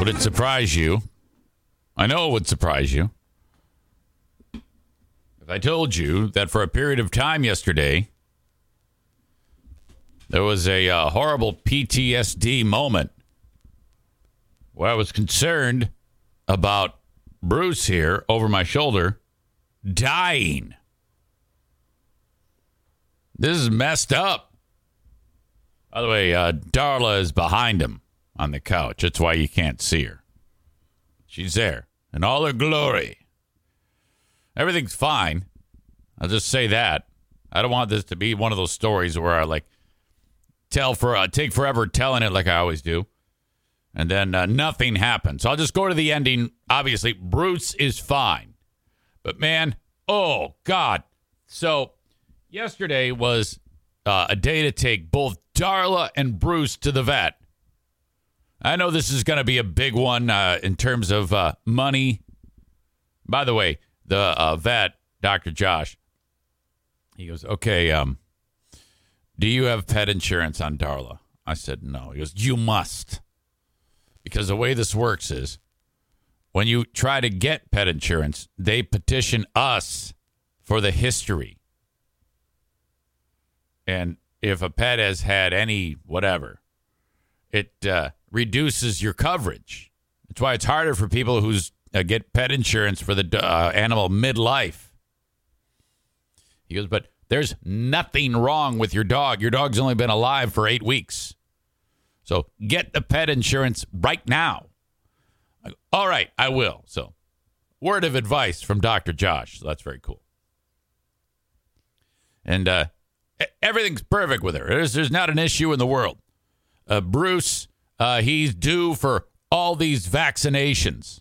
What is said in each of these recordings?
Would it surprise you? I know it would surprise you. If I told you that for a period of time yesterday, there was a uh, horrible PTSD moment where I was concerned about Bruce here over my shoulder dying. This is messed up. By the way, uh, Darla is behind him on the couch. That's why you can't see her. She's there in all her glory. Everything's fine. I'll just say that. I don't want this to be one of those stories where I like tell for uh, take forever telling it like I always do, and then uh, nothing happens. So I'll just go to the ending. Obviously, Bruce is fine, but man, oh God! So yesterday was uh, a day to take both Darla and Bruce to the vet. I know this is going to be a big one uh, in terms of uh, money. By the way, the uh, vet, Dr. Josh, he goes, okay, um, do you have pet insurance on Darla? I said, no. He goes, you must. Because the way this works is when you try to get pet insurance, they petition us for the history. And if a pet has had any whatever, it uh, reduces your coverage. That's why it's harder for people who uh, get pet insurance for the uh, animal midlife. He goes, but there's nothing wrong with your dog. Your dog's only been alive for eight weeks. So get the pet insurance right now. Go, All right, I will. So, word of advice from Dr. Josh. So that's very cool. And uh, everything's perfect with her. There's, there's not an issue in the world. Uh, Bruce, uh, he's due for all these vaccinations.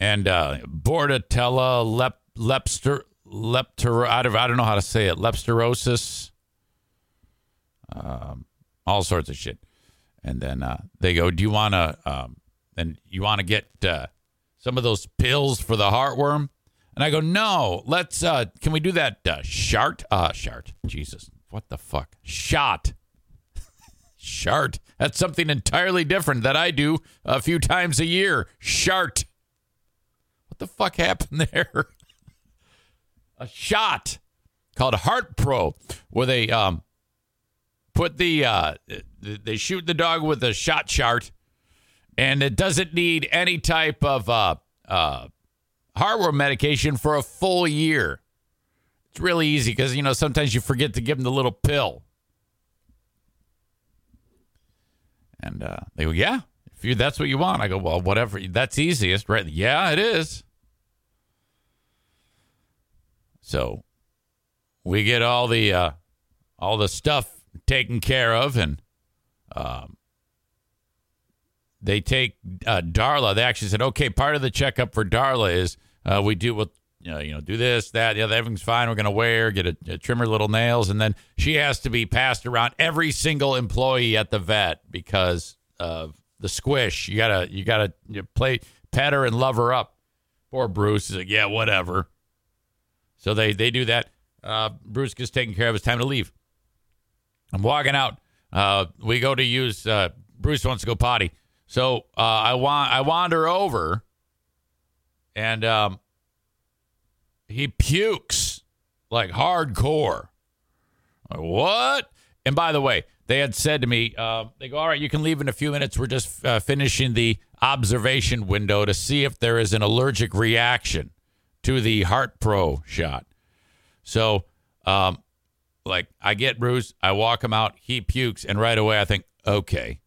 And uh, Bordetella, lep, lepster, lepter, I don't, I don't know how to say it, lepsterosis, um, all sorts of shit. And then uh, they go, do you want to, um, and you want to get uh, some of those pills for the heartworm? And I go, no, let's, uh, can we do that uh, shart? Uh, shart, Jesus, what the fuck? Shot. Shart. That's something entirely different that I do a few times a year. Shart. What the fuck happened there? a shot called Heart Pro, where they um put the uh they shoot the dog with a shot shart, and it doesn't need any type of uh uh heartworm medication for a full year. It's really easy because you know sometimes you forget to give them the little pill. And uh, they go, yeah, if you that's what you want. I go, well, whatever. That's easiest, right? Yeah, it is. So we get all the uh, all the stuff taken care of, and um, they take uh, Darla. They actually said, okay, part of the checkup for Darla is uh, we do what you know, you know, do this, that, the other, everything's fine. We're going to wear, get a, a trim her little nails, and then she has to be passed around every single employee at the vet because of the squish. You gotta, you gotta you play, pet her and love her up. Poor Bruce is like, yeah, whatever. So they they do that. Uh, Bruce gets taken care of. It's time to leave. I'm walking out. Uh, we go to use. Uh, Bruce wants to go potty, so uh, I want I wander over, and um, he pukes like hardcore. Like, what? And by the way, they had said to me, uh, they go, all right, you can leave in a few minutes. We're just uh, finishing the observation window to see if there is an allergic reaction to the Heart Pro shot. So, um, like, I get Bruce, I walk him out, he pukes, and right away I think, okay,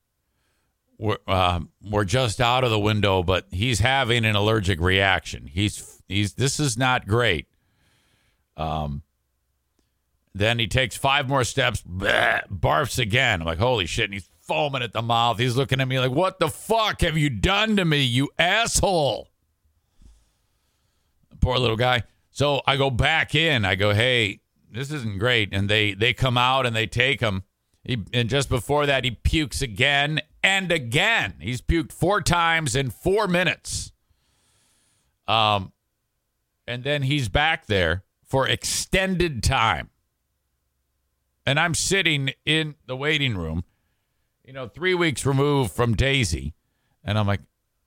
we're um, we're just out of the window, but he's having an allergic reaction. He's he's this is not great. Um. Then he takes five more steps, bleh, barfs again. I'm like, holy shit! And he's foaming at the mouth. He's looking at me like, what the fuck have you done to me, you asshole? Poor little guy. So I go back in. I go, hey, this isn't great. And they they come out and they take him. He, and just before that, he pukes again and again. He's puked four times in four minutes. Um, and then he's back there for extended time. And I'm sitting in the waiting room, you know, three weeks removed from Daisy, and I'm like,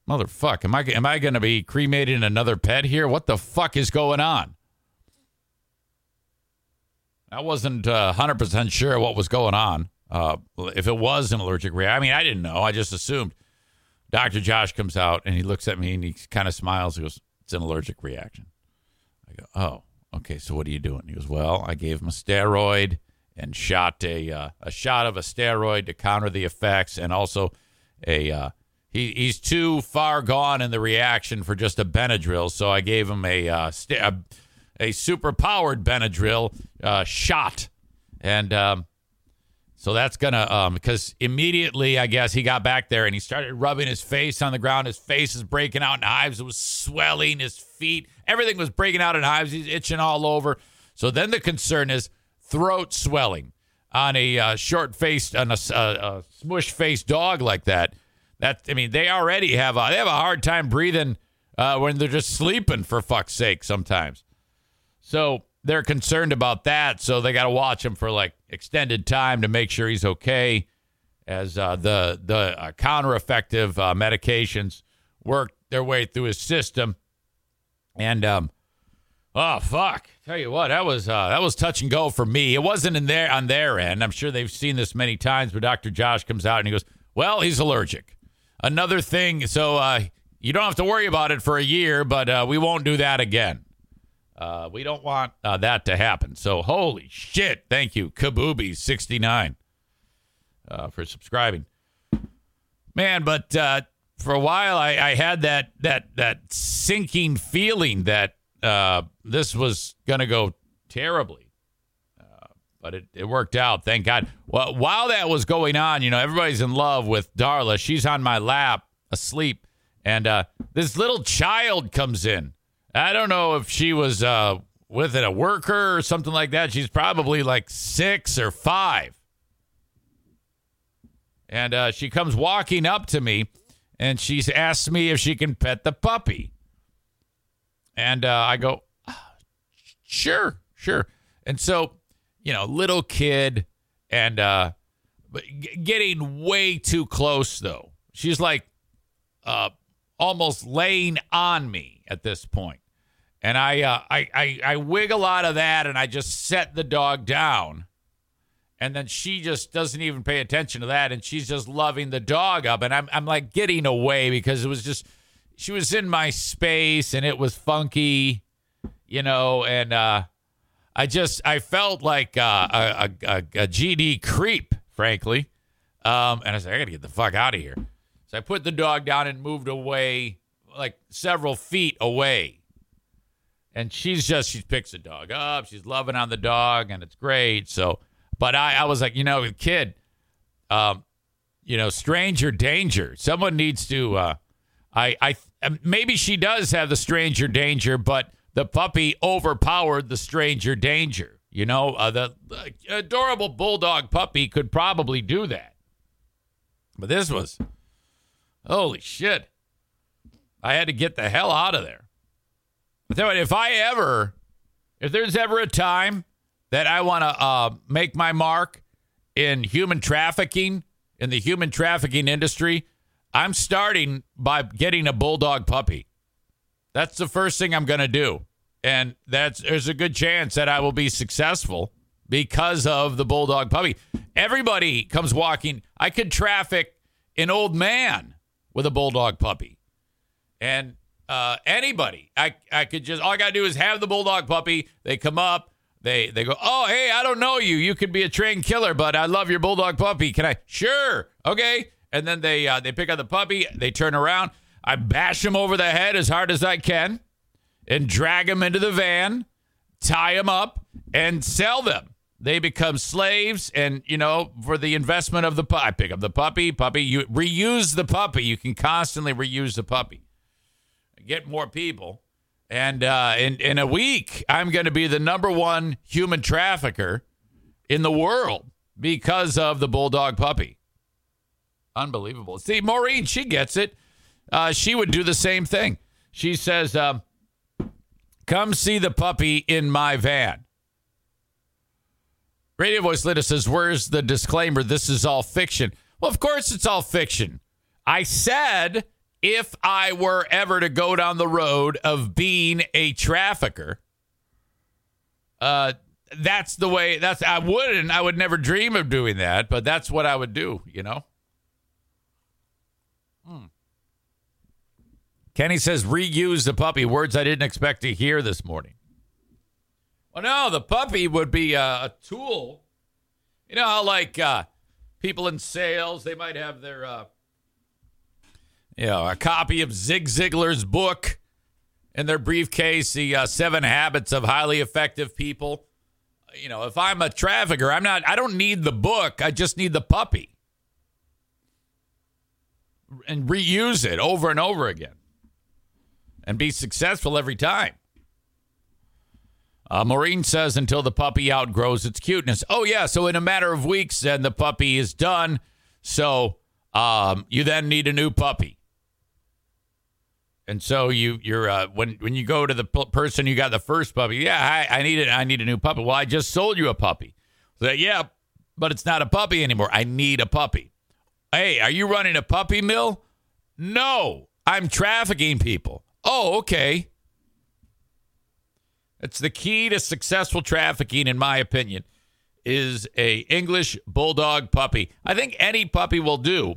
motherfuck, am I am I going to be cremating another pet here? What the fuck is going on? I wasn't uh, 100% sure what was going on. Uh, if it was an allergic reaction, I mean, I didn't know. I just assumed. Dr. Josh comes out and he looks at me and he kind of smiles. He goes, It's an allergic reaction. Go, Oh, okay. So what are you doing? He goes, Well, I gave him a steroid and shot a uh, a shot of a steroid to counter the effects, and also a uh, he he's too far gone in the reaction for just a Benadryl. So I gave him a uh, st- a, a super powered Benadryl uh, shot, and um, so that's gonna um because immediately I guess he got back there and he started rubbing his face on the ground. His face is breaking out in hives. It was swelling. His feet, everything was breaking out in hives. He's itching all over. So then the concern is throat swelling on a uh, short faced on a, a, a smush faced dog like that. That I mean, they already have a they have a hard time breathing uh, when they're just sleeping. For fuck's sake, sometimes. So they're concerned about that. So they got to watch him for like extended time to make sure he's okay. As uh, the the uh, counter effective uh, medications work their way through his system, and um, oh fuck, tell you what, that was uh, that was touch and go for me. It wasn't in there on their end. I'm sure they've seen this many times. But Dr. Josh comes out and he goes, "Well, he's allergic." Another thing, so uh, you don't have to worry about it for a year, but uh, we won't do that again. Uh, we don't want uh, that to happen. So, holy shit. Thank you, Kabooby69, uh, for subscribing. Man, but uh, for a while, I, I, had that, that, that sinking feeling that uh, this was going to go terribly. Uh, but it, it worked out, thank God. Well, while that was going on, you know, everybody's in love with Darla. She's on my lap, asleep, and this little child comes in I don't know if she was uh, with a worker or something like that. She's probably like six or five. And uh, she comes walking up to me and she's asked me if she can pet the puppy. And uh, I go, sure, sure. And so, you know, little kid and uh, getting way too close, though. She's like uh, almost laying on me at this point. And I, uh, I, I, I wiggle out of that and I just set the dog down. And then she just doesn't even pay attention to that. And she's just loving the dog up. And I'm, I'm like getting away because it was just, she was in my space and it was funky, you know. And uh, I just, I felt like uh, a, a, a, GD creep, frankly. Um, and I said, I got to get the fuck out of here. So I put the dog down and moved away, like several feet away and she's just she picks the dog up she's loving on the dog and it's great so but i i was like you know kid um you know stranger danger. Someone needs to uh i i um, maybe she does have the stranger danger but the puppy overpowered the stranger danger. You know uh, the uh, adorable bulldog puppy could probably do that. But this was holy shit. I had to get the hell out of there. If I ever, if there's ever a time that I want to uh, make my mark in human trafficking, in the human trafficking industry, I'm starting by getting a bulldog puppy. That's the first thing I'm going to do. And that's there's a good chance that I will be successful because of the bulldog puppy. Everybody comes walking. I could traffic an old man with a bulldog puppy. And uh, anybody. I I could just all I gotta do is have the bulldog puppy. They come up. They they go. Oh hey, I don't know you. You could be a trained killer, but I love your bulldog puppy. Can I? Sure. Okay. And then they uh, they pick up the puppy. They turn around. I bash him over the head as hard as I can, and drag him into the van, tie him up, and sell them. They become slaves, and you know, for the investment of the puppy, I pick up the puppy. Puppy, you reuse the puppy. You can constantly reuse the puppy get more people. And uh, in in a week, I'm going to be the number one human trafficker in the world because of the bulldog puppy. Unbelievable. See, Maureen, she gets it. Uh, she would do the same thing. She says, um, "Come see the puppy in my van." Radio Voice Lita says, "Where's the disclaimer? This is all fiction." Well, of course it's all fiction. I said if I were ever to go down the road of being a trafficker, uh, that's the way. That's I wouldn't. I would never dream of doing that, but that's what I would do. You know. Hmm. Kenny says reuse the puppy. Words I didn't expect to hear this morning. Well, no, the puppy would be a, a tool. You know how like uh, people in sales they might have their uh, you know a copy of Zig Ziglar's book in their briefcase, the uh, Seven Habits of Highly Effective People. You know, if I'm a trafficker, I'm not. I don't need the book. I just need the puppy, and reuse it over and over again, and be successful every time. Uh, Maureen says until the puppy outgrows its cuteness. Oh yeah, so in a matter of weeks, then the puppy is done. So um, you then need a new puppy. And so you you're uh, when when you go to the p- person you got the first puppy, yeah, I, I need it. I need a new puppy. Well, I just sold you a puppy. So, yeah, but it's not a puppy anymore. I need a puppy. Hey, are you running a puppy mill? No, I'm trafficking people. Oh, okay. It's the key to successful trafficking, in my opinion, is a English bulldog puppy. I think any puppy will do,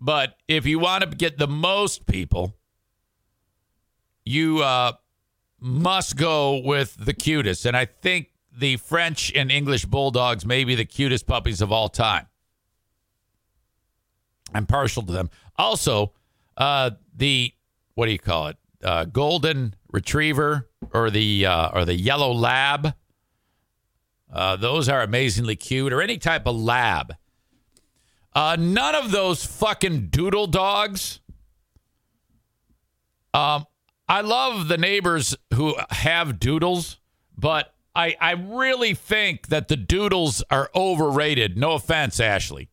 but if you want to get the most people, you uh, must go with the cutest. And I think the French and English bulldogs may be the cutest puppies of all time. I'm partial to them. Also, uh, the what do you call it? Uh, golden retriever or the uh, or the yellow lab. Uh, those are amazingly cute, or any type of lab. Uh, none of those fucking doodle dogs. Um, I love the neighbors who have doodles, but I I really think that the doodles are overrated. No offense, Ashley.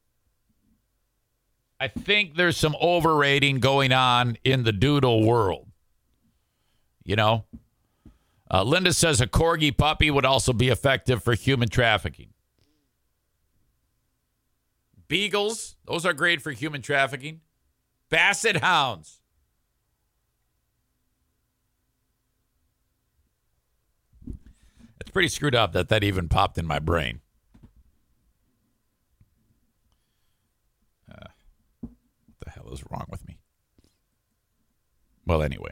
I think there's some overrating going on in the doodle world. You know, uh, Linda says a corgi puppy would also be effective for human trafficking. Beagles, those are great for human trafficking. Basset hounds. Pretty screwed up that that even popped in my brain. Uh, what the hell is wrong with me? Well, anyway.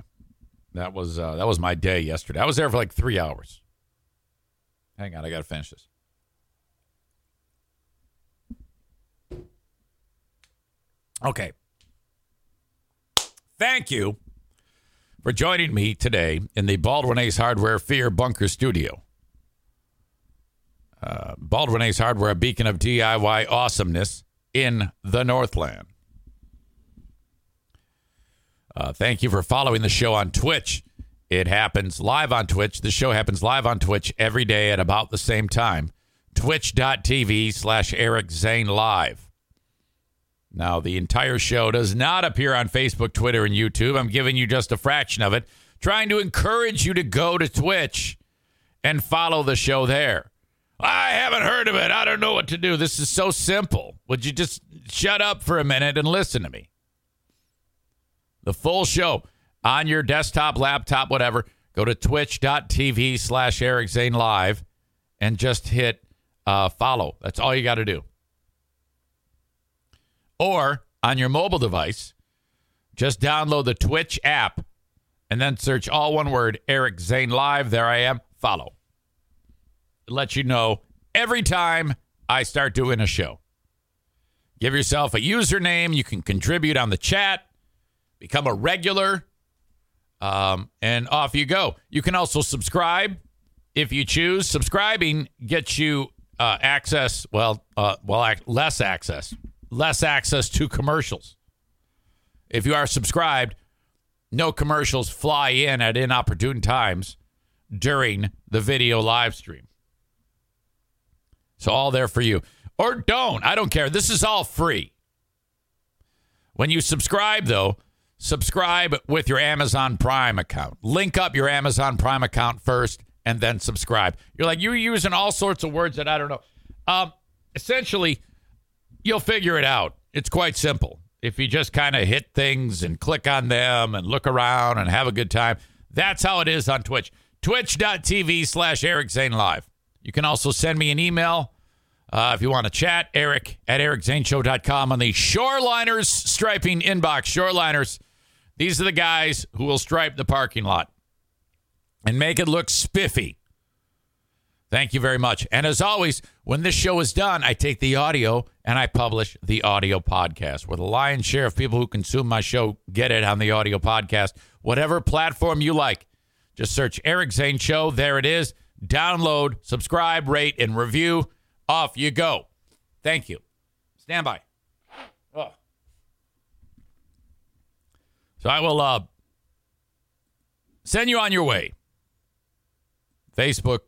That was uh, that was my day yesterday. I was there for like three hours. Hang on, I got to finish this. Okay. Thank you for joining me today in the Baldwin Ace Hardware Fear Bunker Studio. Uh, Baldwin Ace Hardware, a beacon of DIY awesomeness in the Northland. Uh, thank you for following the show on Twitch. It happens live on Twitch. The show happens live on Twitch every day at about the same time. Twitch.tv slash Eric Zane Live. Now, the entire show does not appear on Facebook, Twitter, and YouTube. I'm giving you just a fraction of it, trying to encourage you to go to Twitch and follow the show there. I haven't heard of it. I don't know what to do. This is so simple. Would you just shut up for a minute and listen to me? the full show on your desktop, laptop, whatever. Go to twitch.tv slash Eric Zane Live and just hit uh, follow. That's all you got to do. Or on your mobile device, just download the Twitch app and then search all one word Eric Zane Live. There I am. Follow. It lets you know every time I start doing a show. Give yourself a username. You can contribute on the chat become a regular, um, and off you go. You can also subscribe if you choose. Subscribing gets you uh, access, well, uh, well, less access, less access to commercials. If you are subscribed, no commercials fly in at inopportune times during the video live stream. So all there for you. Or don't. I don't care. This is all free. When you subscribe, though, subscribe with your Amazon Prime account. Link up your Amazon Prime account first and then subscribe. You're like, you're using all sorts of words that I don't know. Um, essentially, you'll figure it out. It's quite simple. If you just kind of hit things and click on them and look around and have a good time, that's how it is on Twitch. Twitch.tv slash Eric Zane Live. You can also send me an email uh, if you want to chat. Eric at ericzaneshow.com on the Shoreliners striping inbox. Shoreliners, these are the guys who will stripe the parking lot and make it look spiffy. Thank you very much. And as always, when this show is done, I take the audio and I publish the audio podcast where the lion's share of people who consume my show get it on the audio podcast. Whatever platform you like, just search Eric Zane Show. There it is. Download, subscribe, rate, and review. Off you go. Thank you. Stand by. Oh. So I will uh, send you on your way. Facebook,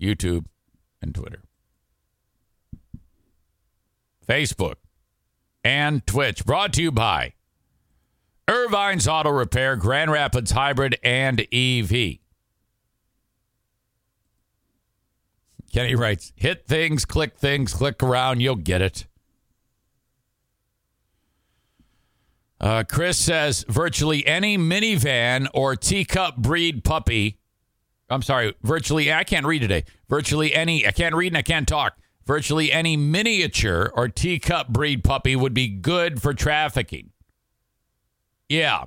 YouTube, and Twitter. Facebook and Twitch. Brought to you by Ervine's Auto Repair, Grand Rapids Hybrid, and EV. Kenny writes, hit things, click things, click around, you'll get it. Uh, Chris says virtually any minivan or teacup breed puppy I'm sorry, virtually, I can't read today. Virtually any, I can't read and I can't talk. Virtually any miniature or teacup breed puppy would be good for trafficking. Yeah.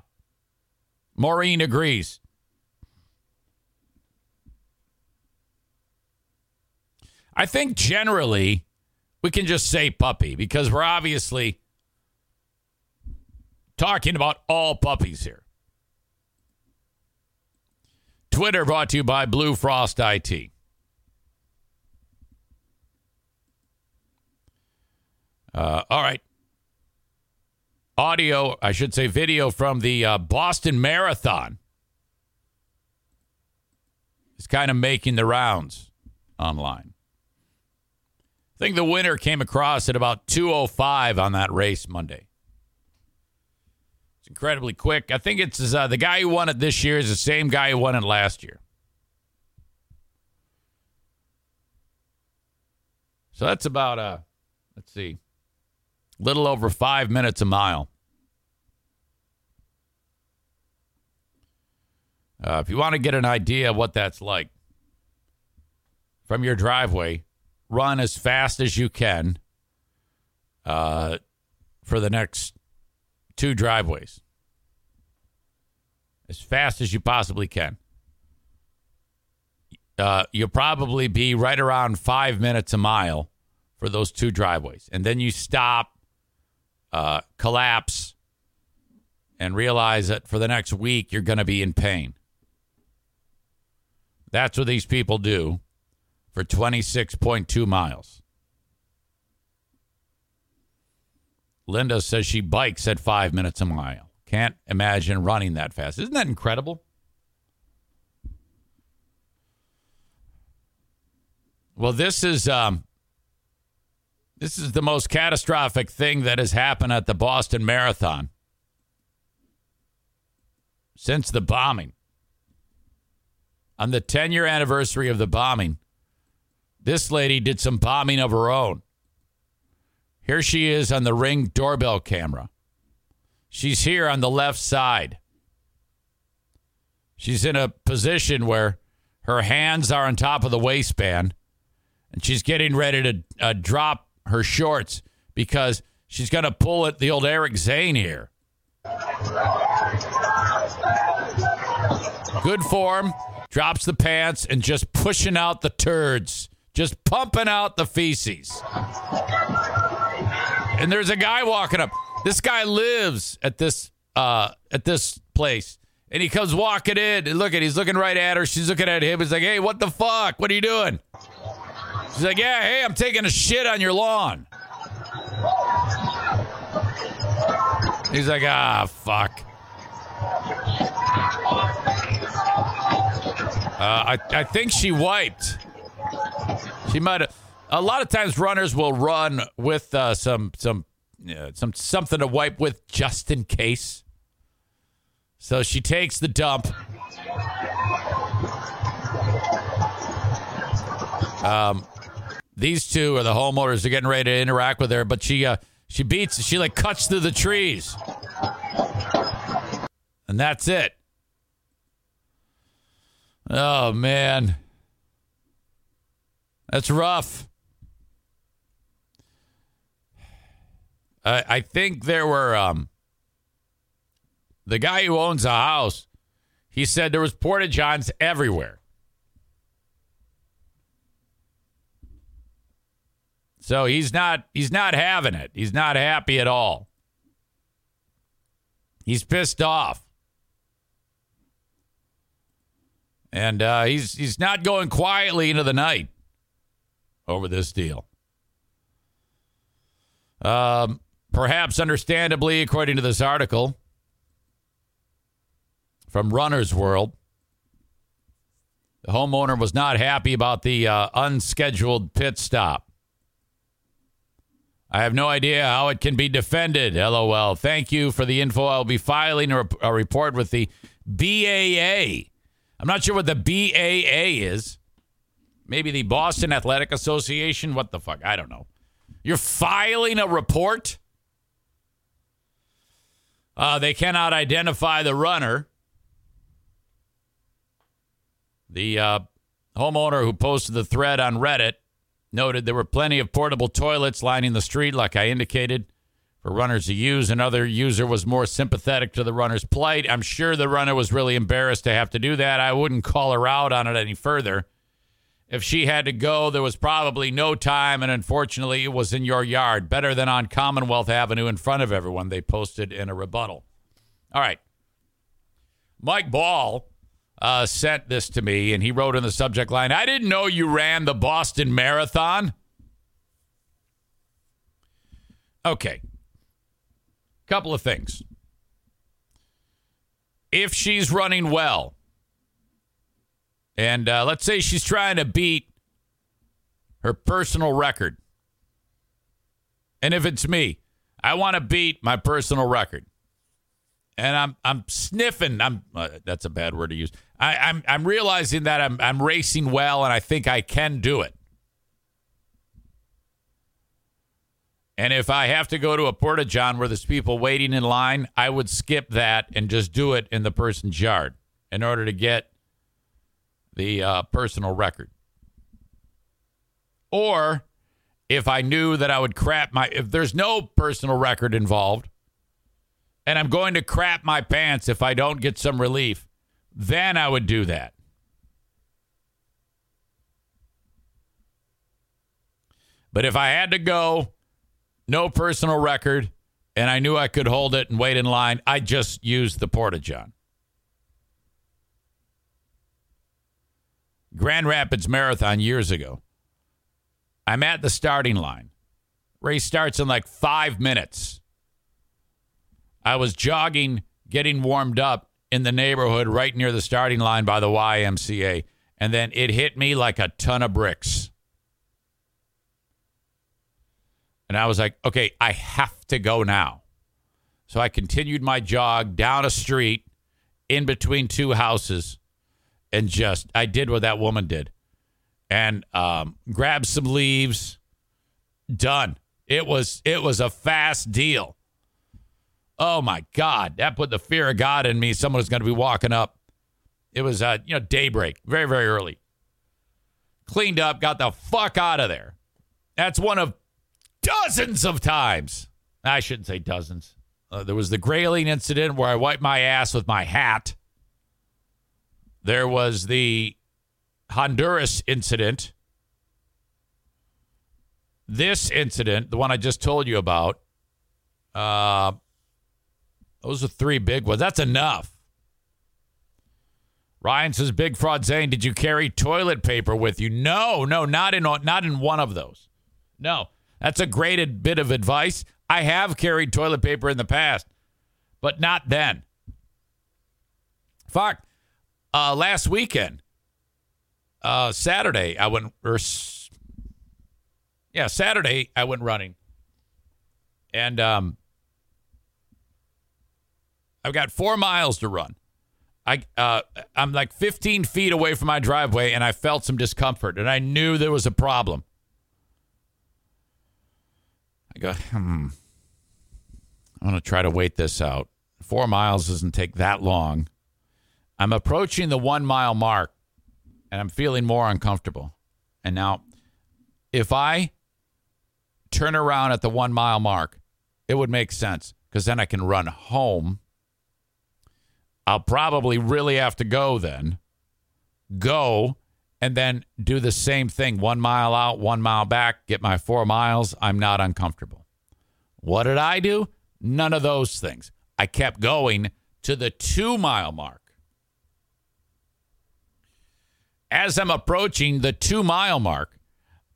Maureen agrees. I think generally we can just say puppy because we're obviously talking about all puppies here. Twitter brought to you by Blue Frost IT. Uh, all right. Audio, I should say video from the uh, Boston Marathon is kind of making the rounds online. I think the winner came across at about 205 on that race Monday. It's incredibly quick. I think it's uh, the guy who won it this year is the same guy who won it last year. So that's about uh let's see, little over five minutes a mile. Uh, if you want to get an idea of what that's like from your driveway, run as fast as you can uh, for the next two driveways as fast as you possibly can. Uh, you'll probably be right around five minutes a mile for those two driveways. And then you stop, uh, collapse, and realize that for the next week you're going to be in pain. That's what these people do for 26.2 miles. Linda says she bikes at five minutes a mile. Can't imagine running that fast. Isn't that incredible? Well, this is um, this is the most catastrophic thing that has happened at the Boston Marathon since the bombing. On the 10 year anniversary of the bombing, this lady did some bombing of her own. Here she is on the ring doorbell camera. She's here on the left side. She's in a position where her hands are on top of the waistband and she's getting ready to uh, drop her shorts because she's going to pull it the old Eric Zane here. Good form, drops the pants and just pushing out the turds, just pumping out the feces. And there's a guy walking up. This guy lives at this uh, at this place. And he comes walking in and look at he's looking right at her. She's looking at him. He's like, hey, what the fuck? What are you doing? She's like, yeah, hey, I'm taking a shit on your lawn. He's like, ah, fuck. Uh, I, I think she wiped. She might have. A lot of times, runners will run with uh, some some uh, some something to wipe with just in case. So she takes the dump. Um, these two are the homeowners. They're getting ready to interact with her, but she uh, She beats, she like cuts through the trees. And that's it. Oh, man. That's rough. I, I think there were um, the guy who owns a house. He said there was porta johns everywhere. So he's not he's not having it. He's not happy at all. He's pissed off. And uh, he's he's not going quietly into the night over this deal. Um, perhaps understandably, according to this article from Runner's World, the homeowner was not happy about the uh, unscheduled pit stop. I have no idea how it can be defended. LOL. Thank you for the info. I'll be filing a, a report with the BAA. I'm not sure what the BAA is. Maybe the Boston Athletic Association. What the fuck? I don't know. You're filing a report? Uh, they cannot identify the runner. The uh, homeowner who posted the thread on Reddit noted there were plenty of portable toilets lining the street, like I indicated, for runners to use. Another user was more sympathetic to the runner's plight. I'm sure the runner was really embarrassed to have to do that. I wouldn't call her out on it any further. If she had to go, there was probably no time, and unfortunately, it was in your yard. Better than on Commonwealth Avenue in front of everyone, they posted in a rebuttal. All right. Mike Ball uh, sent this to me, and he wrote in the subject line I didn't know you ran the Boston Marathon. Okay. Couple of things. If she's running well, and uh, let's say she's trying to beat her personal record, and if it's me, I want to beat my personal record and I'm I'm sniffing. I'm uh, that's a bad word to use. I, I'm I'm realizing that I'm I'm racing well, and I think I can do it. And if I have to go to a porta john where there's people waiting in line, I would skip that and just do it in the person's yard in order to get the uh, personal record. Or if I knew that I would crap my if there's no personal record involved, and I'm going to crap my pants if I don't get some relief, then I would do that. But if I had to go, no personal record, and I knew I could hold it and wait in line, I just used the Porta John. Grand Rapids Marathon years ago. I'm at the starting line. Race starts in like five minutes. I was jogging, getting warmed up in the neighborhood right near the starting line by the YMCA. And then it hit me like a ton of bricks. And I was like, okay, I have to go now. So I continued my jog down a street in between two houses and just, I did what that woman did and um, grabbed some leaves. Done. It was it was a fast deal. Oh my God, that put the fear of God in me. Someone was going to be walking up. It was, uh, you know, daybreak, very, very early. Cleaned up, got the fuck out of there. That's one of dozens of times. I shouldn't say dozens. Uh, there was the Grayling incident where I wiped my ass with my hat. There was the Honduras incident. This incident, the one I just told you about, uh, those are three big ones. That's enough. Ryan says, "Big fraud Zane, did you carry toilet paper with you?" No, no, not in not in one of those. No, that's a great bit of advice. I have carried toilet paper in the past, but not then. Fuck. Uh, last weekend, uh, Saturday, I went, or yeah, Saturday, I went running, and um, I've got four miles to run. I uh, I'm like 15 feet away from my driveway, and I felt some discomfort, and I knew there was a problem. I go, hmm. I'm to try to wait this out. Four miles doesn't take that long. I'm approaching the one mile mark and I'm feeling more uncomfortable. And now, if I turn around at the one mile mark, it would make sense because then I can run home. I'll probably really have to go then. Go and then do the same thing one mile out, one mile back, get my four miles. I'm not uncomfortable. What did I do? None of those things. I kept going to the two mile mark. As I'm approaching the two mile mark,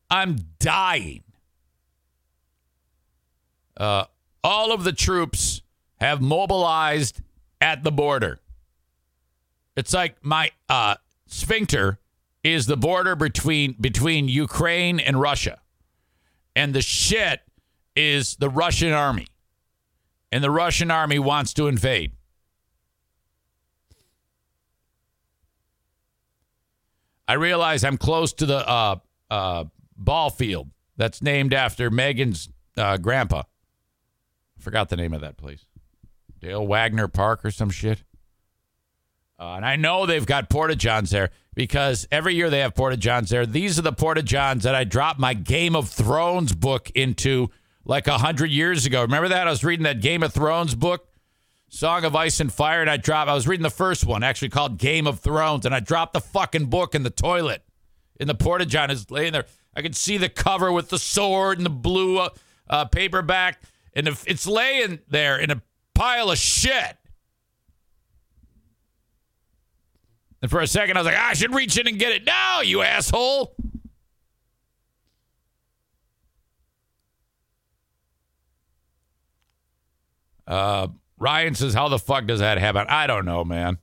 I'm dying. Uh, all of the troops have mobilized at the border. It's like my uh, sphincter is the border between between Ukraine and Russia. And the shit is the Russian army. And the Russian army wants to invade. I realize I'm close to the uh, uh, ball field that's named after Megan's uh, grandpa. I forgot the name of that place. Dale Wagner Park or some shit. Uh, and I know they've got Porta Johns there because every year they have Porta Johns there. These are the Porta Johns that I dropped my Game of Thrones book into like a hundred years ago. Remember that? I was reading that Game of Thrones book, Song of Ice and Fire, and I dropped. I was reading the first one, actually called Game of Thrones, and I dropped the fucking book in the toilet. In the Porta John is laying there. I could see the cover with the sword and the blue uh, uh, paperback, and if it's laying there in a pile of shit. And for a second, I was like, ah, I should reach in and get it now, you asshole. Uh, Ryan says, How the fuck does that happen? I don't know, man.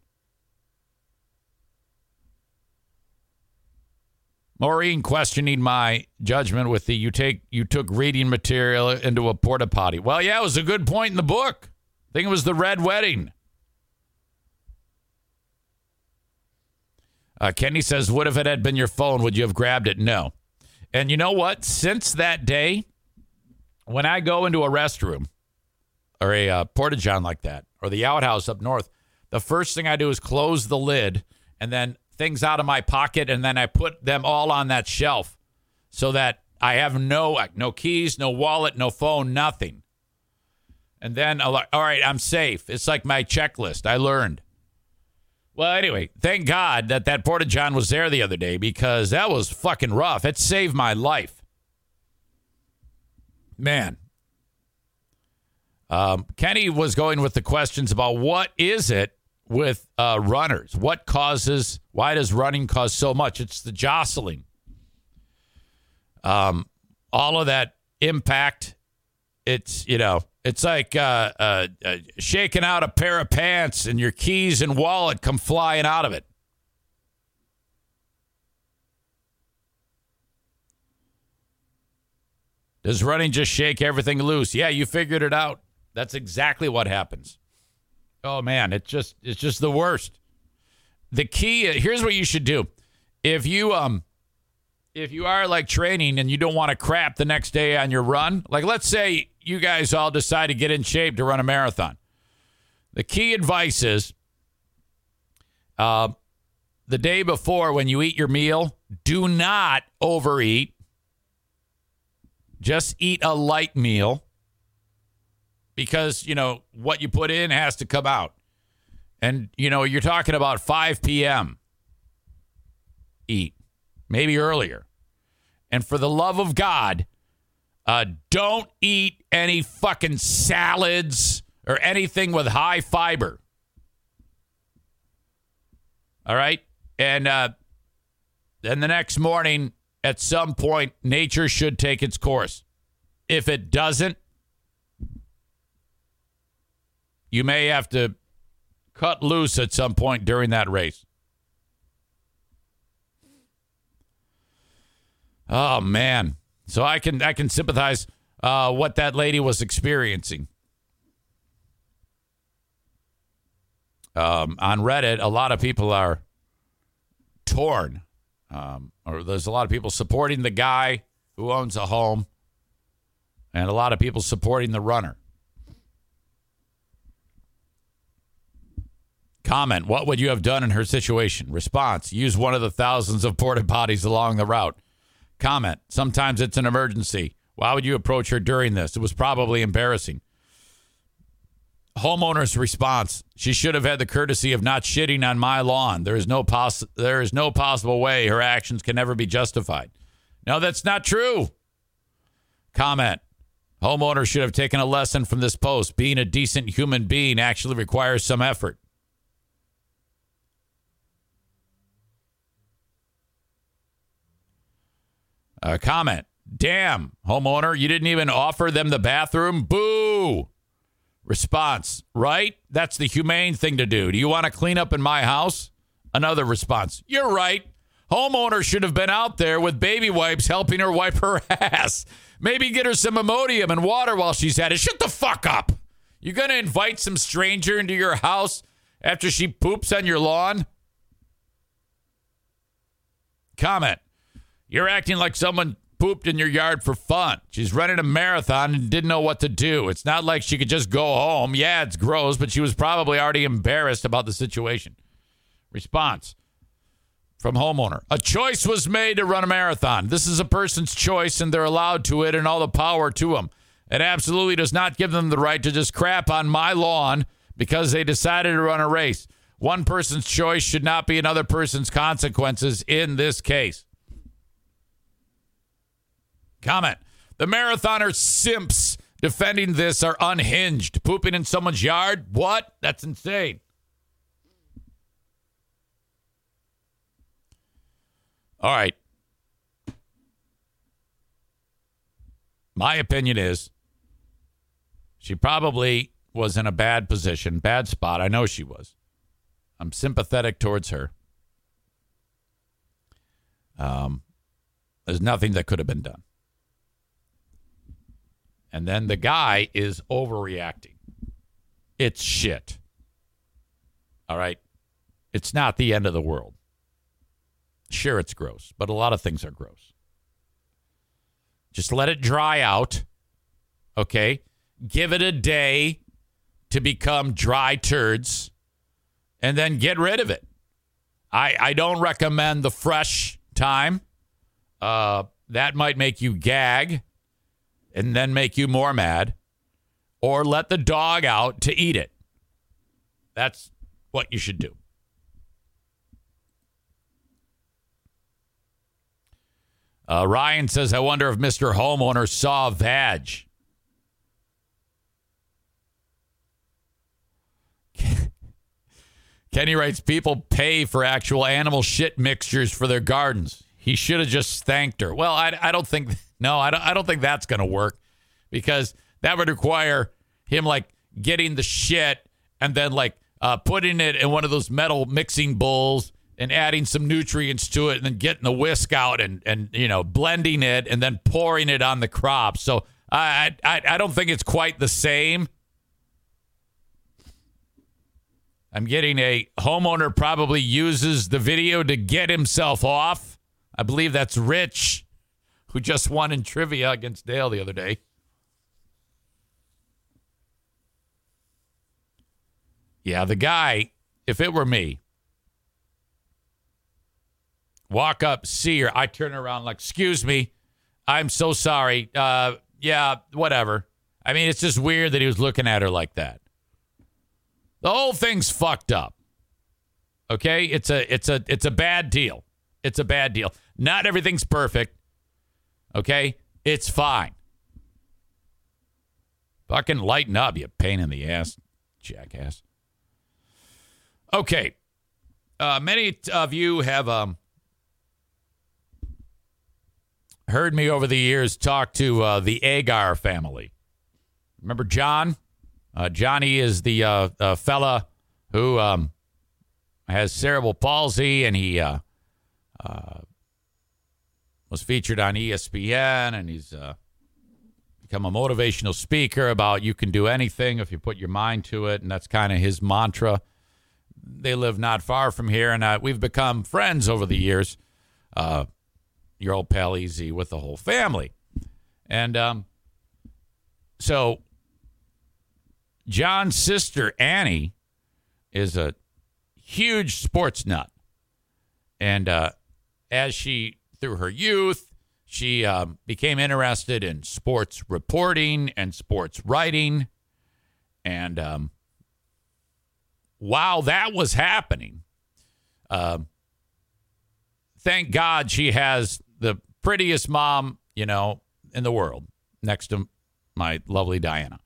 Maureen questioning my judgment with the you take you took reading material into a porta potty. Well, yeah, it was a good point in the book. I think it was the red wedding. Uh, Kenny says, What if it had been your phone? Would you have grabbed it? No. And you know what? Since that day, when I go into a restroom or a uh, porta john like that, or the outhouse up north, the first thing I do is close the lid and then things out of my pocket, and then I put them all on that shelf so that I have no no keys, no wallet, no phone, nothing. And then, all right, I'm safe. It's like my checklist. I learned. Well, anyway, thank God that that Porta John was there the other day because that was fucking rough. It saved my life. Man. Um, Kenny was going with the questions about what is it with uh, runners? What causes, why does running cause so much? It's the jostling. Um, all of that impact. It's, you know, it's like uh, uh, uh, shaking out a pair of pants and your keys and wallet come flying out of it. Does running just shake everything loose? Yeah, you figured it out. That's exactly what happens. Oh man, it's just it's just the worst. The key here's what you should do. If you um if you are like training and you don't want to crap the next day on your run, like let's say you guys all decide to get in shape to run a marathon. The key advice is uh, the day before when you eat your meal, do not overeat. Just eat a light meal because, you know, what you put in has to come out. And, you know, you're talking about 5 p.m. Eat, maybe earlier. And for the love of God, uh, don't eat any fucking salads or anything with high fiber. All right. And uh, then the next morning, at some point, nature should take its course. If it doesn't, you may have to cut loose at some point during that race. Oh, man. So I can I can sympathize uh, what that lady was experiencing. Um, on Reddit, a lot of people are torn, um, or there's a lot of people supporting the guy who owns a home, and a lot of people supporting the runner. Comment. What would you have done in her situation? Response. Use one of the thousands of porta potties along the route. Comment. Sometimes it's an emergency. Why would you approach her during this? It was probably embarrassing. Homeowner's response: She should have had the courtesy of not shitting on my lawn. There is no poss- there is no possible way her actions can ever be justified. No, that's not true. Comment: Homeowner should have taken a lesson from this post. Being a decent human being actually requires some effort. Uh, comment: Damn, homeowner, you didn't even offer them the bathroom. Boo. Response, right? That's the humane thing to do. Do you want to clean up in my house? Another response, you're right. Homeowner should have been out there with baby wipes helping her wipe her ass. Maybe get her some Imodium and water while she's at it. Shut the fuck up. You're going to invite some stranger into your house after she poops on your lawn? Comment. You're acting like someone pooped in your yard for fun. She's running a marathon and didn't know what to do. It's not like she could just go home. Yeah, it's gross, but she was probably already embarrassed about the situation. Response from homeowner. A choice was made to run a marathon. This is a person's choice and they're allowed to it and all the power to them. It absolutely does not give them the right to just crap on my lawn because they decided to run a race. One person's choice should not be another person's consequences in this case. Comment. The marathoner simps defending this are unhinged. Pooping in someone's yard? What? That's insane. All right. My opinion is she probably was in a bad position, bad spot. I know she was. I'm sympathetic towards her. Um, there's nothing that could have been done. And then the guy is overreacting. It's shit. All right. It's not the end of the world. Sure, it's gross, but a lot of things are gross. Just let it dry out. Okay. Give it a day to become dry turds and then get rid of it. I, I don't recommend the fresh time. Uh, that might make you gag and then make you more mad, or let the dog out to eat it. That's what you should do. Uh, Ryan says, I wonder if Mr. Homeowner saw vag. Kenny writes, people pay for actual animal shit mixtures for their gardens. He should have just thanked her. Well, I, I don't think no, I don't, I don't think that's going to work because that would require him like getting the shit and then like uh, putting it in one of those metal mixing bowls and adding some nutrients to it and then getting the whisk out and, and you know, blending it and then pouring it on the crop. So I, I, I don't think it's quite the same. I'm getting a homeowner probably uses the video to get himself off. I believe that's Rich who just won in trivia against Dale the other day. Yeah, the guy, if it were me, walk up, see her, I turn around like, excuse me, I'm so sorry. Uh, yeah, whatever. I mean, it's just weird that he was looking at her like that. The whole thing's fucked up. Okay? It's a it's a it's a bad deal. It's a bad deal. Not everything's perfect. Okay? It's fine. Fucking lighten up, you pain in the ass, jackass. Okay. Uh, many of you have um, heard me over the years talk to uh, the Agar family. Remember John? Uh, Johnny is the uh, uh, fella who um, has cerebral palsy, and he uh, uh, was featured on ESPN, and he's uh, become a motivational speaker about you can do anything if you put your mind to it, and that's kind of his mantra. They live not far from here, and uh, we've become friends over the years. Uh, your old pal Easy with the whole family, and um, so John's sister Annie is a huge sports nut. And uh, as she, through her youth, she um, became interested in sports reporting and sports writing. And um, while that was happening, uh, thank God she has the prettiest mom, you know, in the world next to my lovely Diana.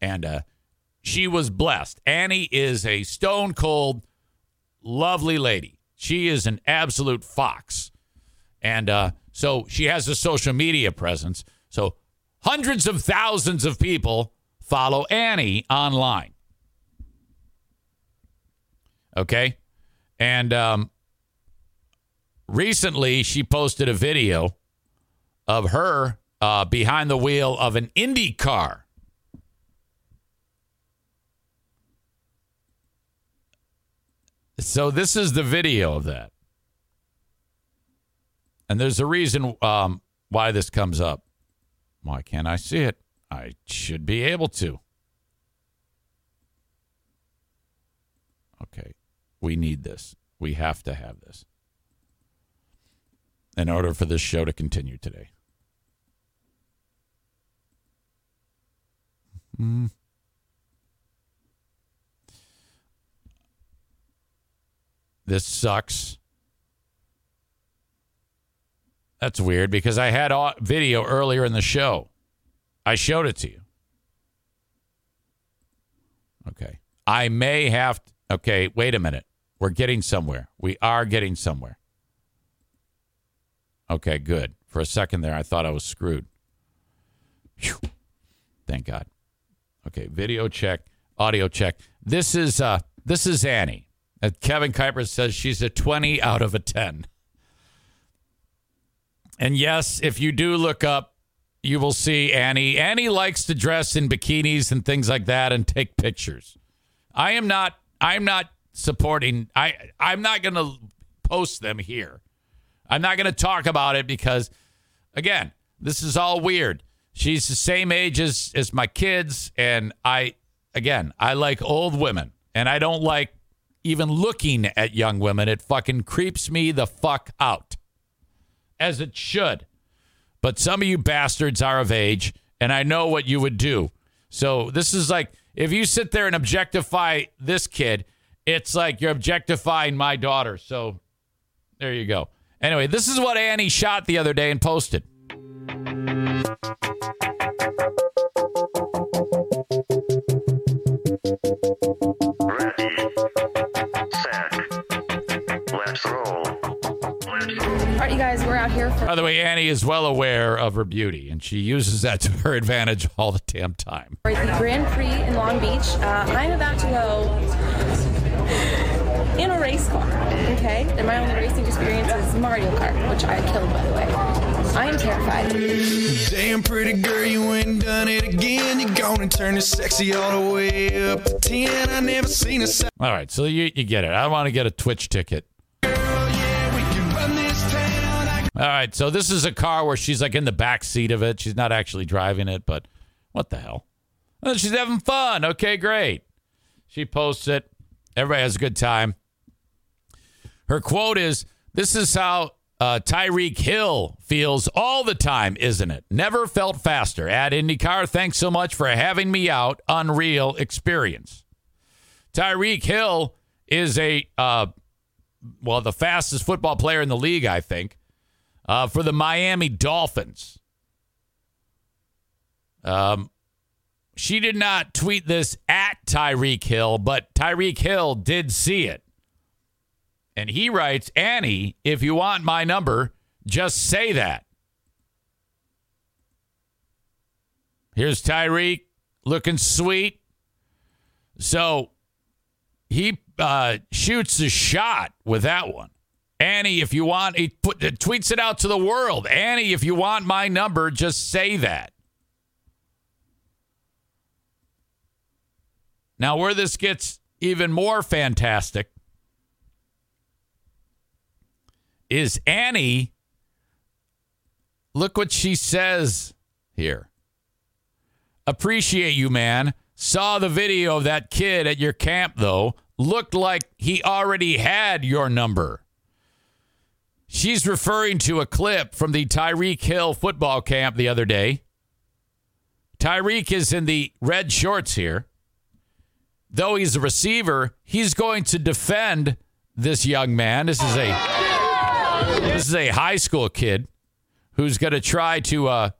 And uh, she was blessed. Annie is a stone cold, lovely lady. She is an absolute fox. And uh, so she has a social media presence. So hundreds of thousands of people follow Annie online. Okay. And um, recently she posted a video of her uh, behind the wheel of an Indy car. So this is the video of that. And there's a reason um, why this comes up. Why can't I see it? I should be able to. Okay. We need this. We have to have this in order for this show to continue today. Hmm. This sucks. That's weird because I had video earlier in the show. I showed it to you. Okay. I may have. To, okay, wait a minute. We're getting somewhere. We are getting somewhere. Okay, good. For a second there, I thought I was screwed. Whew. Thank God. Okay, video check, audio check. This is uh this is Annie. Kevin Kuiper says she's a 20 out of a 10. And yes, if you do look up, you will see Annie. Annie likes to dress in bikinis and things like that and take pictures. I am not I'm not supporting I I'm not going to post them here. I'm not going to talk about it because again, this is all weird. She's the same age as as my kids and I again, I like old women and I don't like even looking at young women. It fucking creeps me the fuck out as it should. But some of you bastards are of age, and I know what you would do. So this is like if you sit there and objectify this kid, it's like you're objectifying my daughter. So there you go. Anyway, this is what Annie shot the other day and posted. Guys, we're out here for. By the way, Annie is well aware of her beauty, and she uses that to her advantage all the damn time. the Grand Prix in Long Beach. Uh, I'm about to go in a race car, okay? And my only racing experience is Mario Kart, which I killed, by the way. I am terrified. Damn pretty girl, you ain't done it again. You're gonna turn it sexy all the way up to 10. I never seen a All right, so you, you get it. I want to get a Twitch ticket. All right, so this is a car where she's like in the back seat of it. She's not actually driving it, but what the hell? Well, she's having fun. Okay, great. She posts it. Everybody has a good time. Her quote is This is how uh, Tyreek Hill feels all the time, isn't it? Never felt faster. At IndyCar, thanks so much for having me out. Unreal experience. Tyreek Hill is a, uh, well, the fastest football player in the league, I think uh, for the Miami Dolphins. Um, she did not tweet this at Tyreek Hill, but Tyreek Hill did see it. And he writes, Annie, if you want my number, just say that. Here's Tyreek looking sweet. So he uh, shoots a shot with that one. Annie, if you want, he put, tweets it out to the world. Annie, if you want my number, just say that. Now, where this gets even more fantastic is Annie. Look what she says here. Appreciate you, man. Saw the video of that kid at your camp, though. looked like he already had your number. She's referring to a clip from the Tyreek Hill football camp the other day. Tyreek is in the red shorts here. Though he's a receiver, he's going to defend this young man. This is a this is a high school kid who's going to try to uh,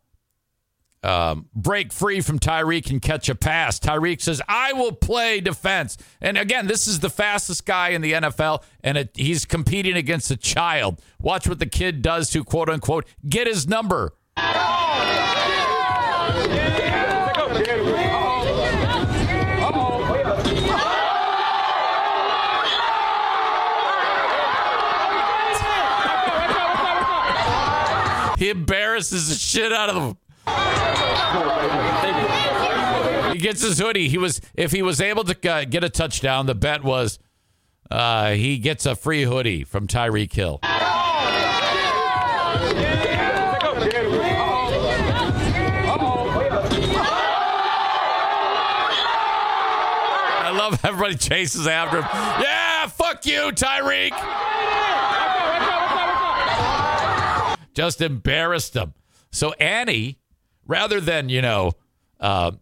um, break free from Tyreek and catch a pass. Tyreek says, I will play defense. And again, this is the fastest guy in the NFL, and it, he's competing against a child. Watch what the kid does to quote unquote get his number. He embarrasses the shit out of them. He gets his hoodie. He was if he was able to uh, get a touchdown, the bet was uh, he gets a free hoodie from Tyreek Hill. I love everybody chases after him. Yeah, fuck you, Tyreek. Just embarrassed him. So Annie, rather than you know, uh,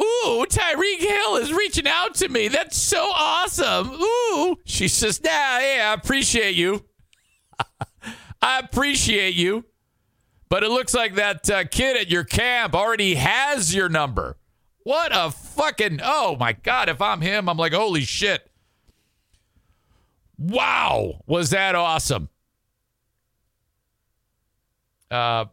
ooh, Tyreek Hill is reaching out to me. That's so awesome. Ooh, she says, Nah, yeah, I appreciate you. I appreciate you. But it looks like that uh, kid at your camp already has your number. What a fucking, oh my God. If I'm him, I'm like, holy shit. Wow. Was that awesome? Uh,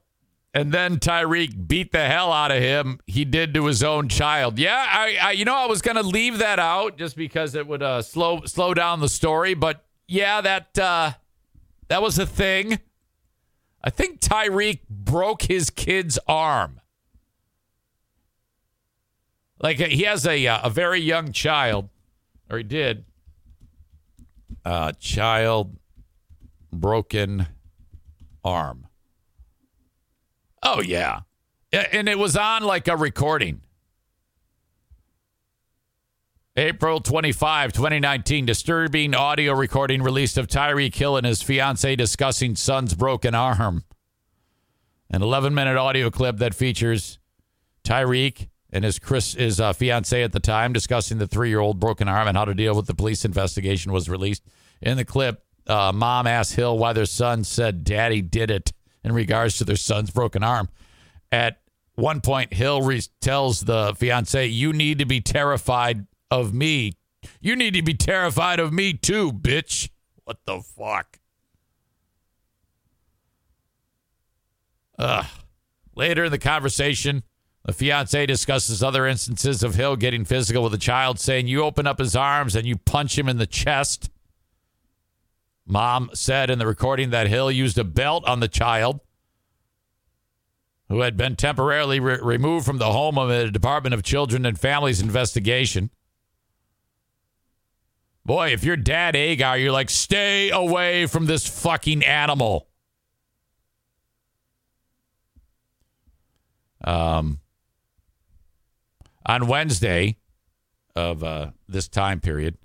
and then Tyreek beat the hell out of him. He did to his own child. Yeah, I, I you know, I was gonna leave that out just because it would uh, slow slow down the story. But yeah, that uh, that was a thing. I think Tyreek broke his kid's arm. Like he has a uh, a very young child, or he did. Uh, child broken arm. Oh, yeah. And it was on like a recording. April 25, 2019, disturbing audio recording released of Tyreek Hill and his fiancee discussing son's broken arm. An 11 minute audio clip that features Tyreek and his Chris his uh, fiance at the time discussing the three year old broken arm and how to deal with the police investigation was released. In the clip, uh, mom asked Hill why their son said daddy did it in regards to their son's broken arm. At one point, Hill re- tells the fiance, You need to be terrified of me. You need to be terrified of me too, bitch. What the fuck? Ugh. Later in the conversation, the fiance discusses other instances of Hill getting physical with a child, saying, You open up his arms and you punch him in the chest. Mom said in the recording that Hill used a belt on the child who had been temporarily re- removed from the home of the Department of Children and Families investigation. Boy, if you're dad Agar, you're like, stay away from this fucking animal. Um, on Wednesday of uh, this time period,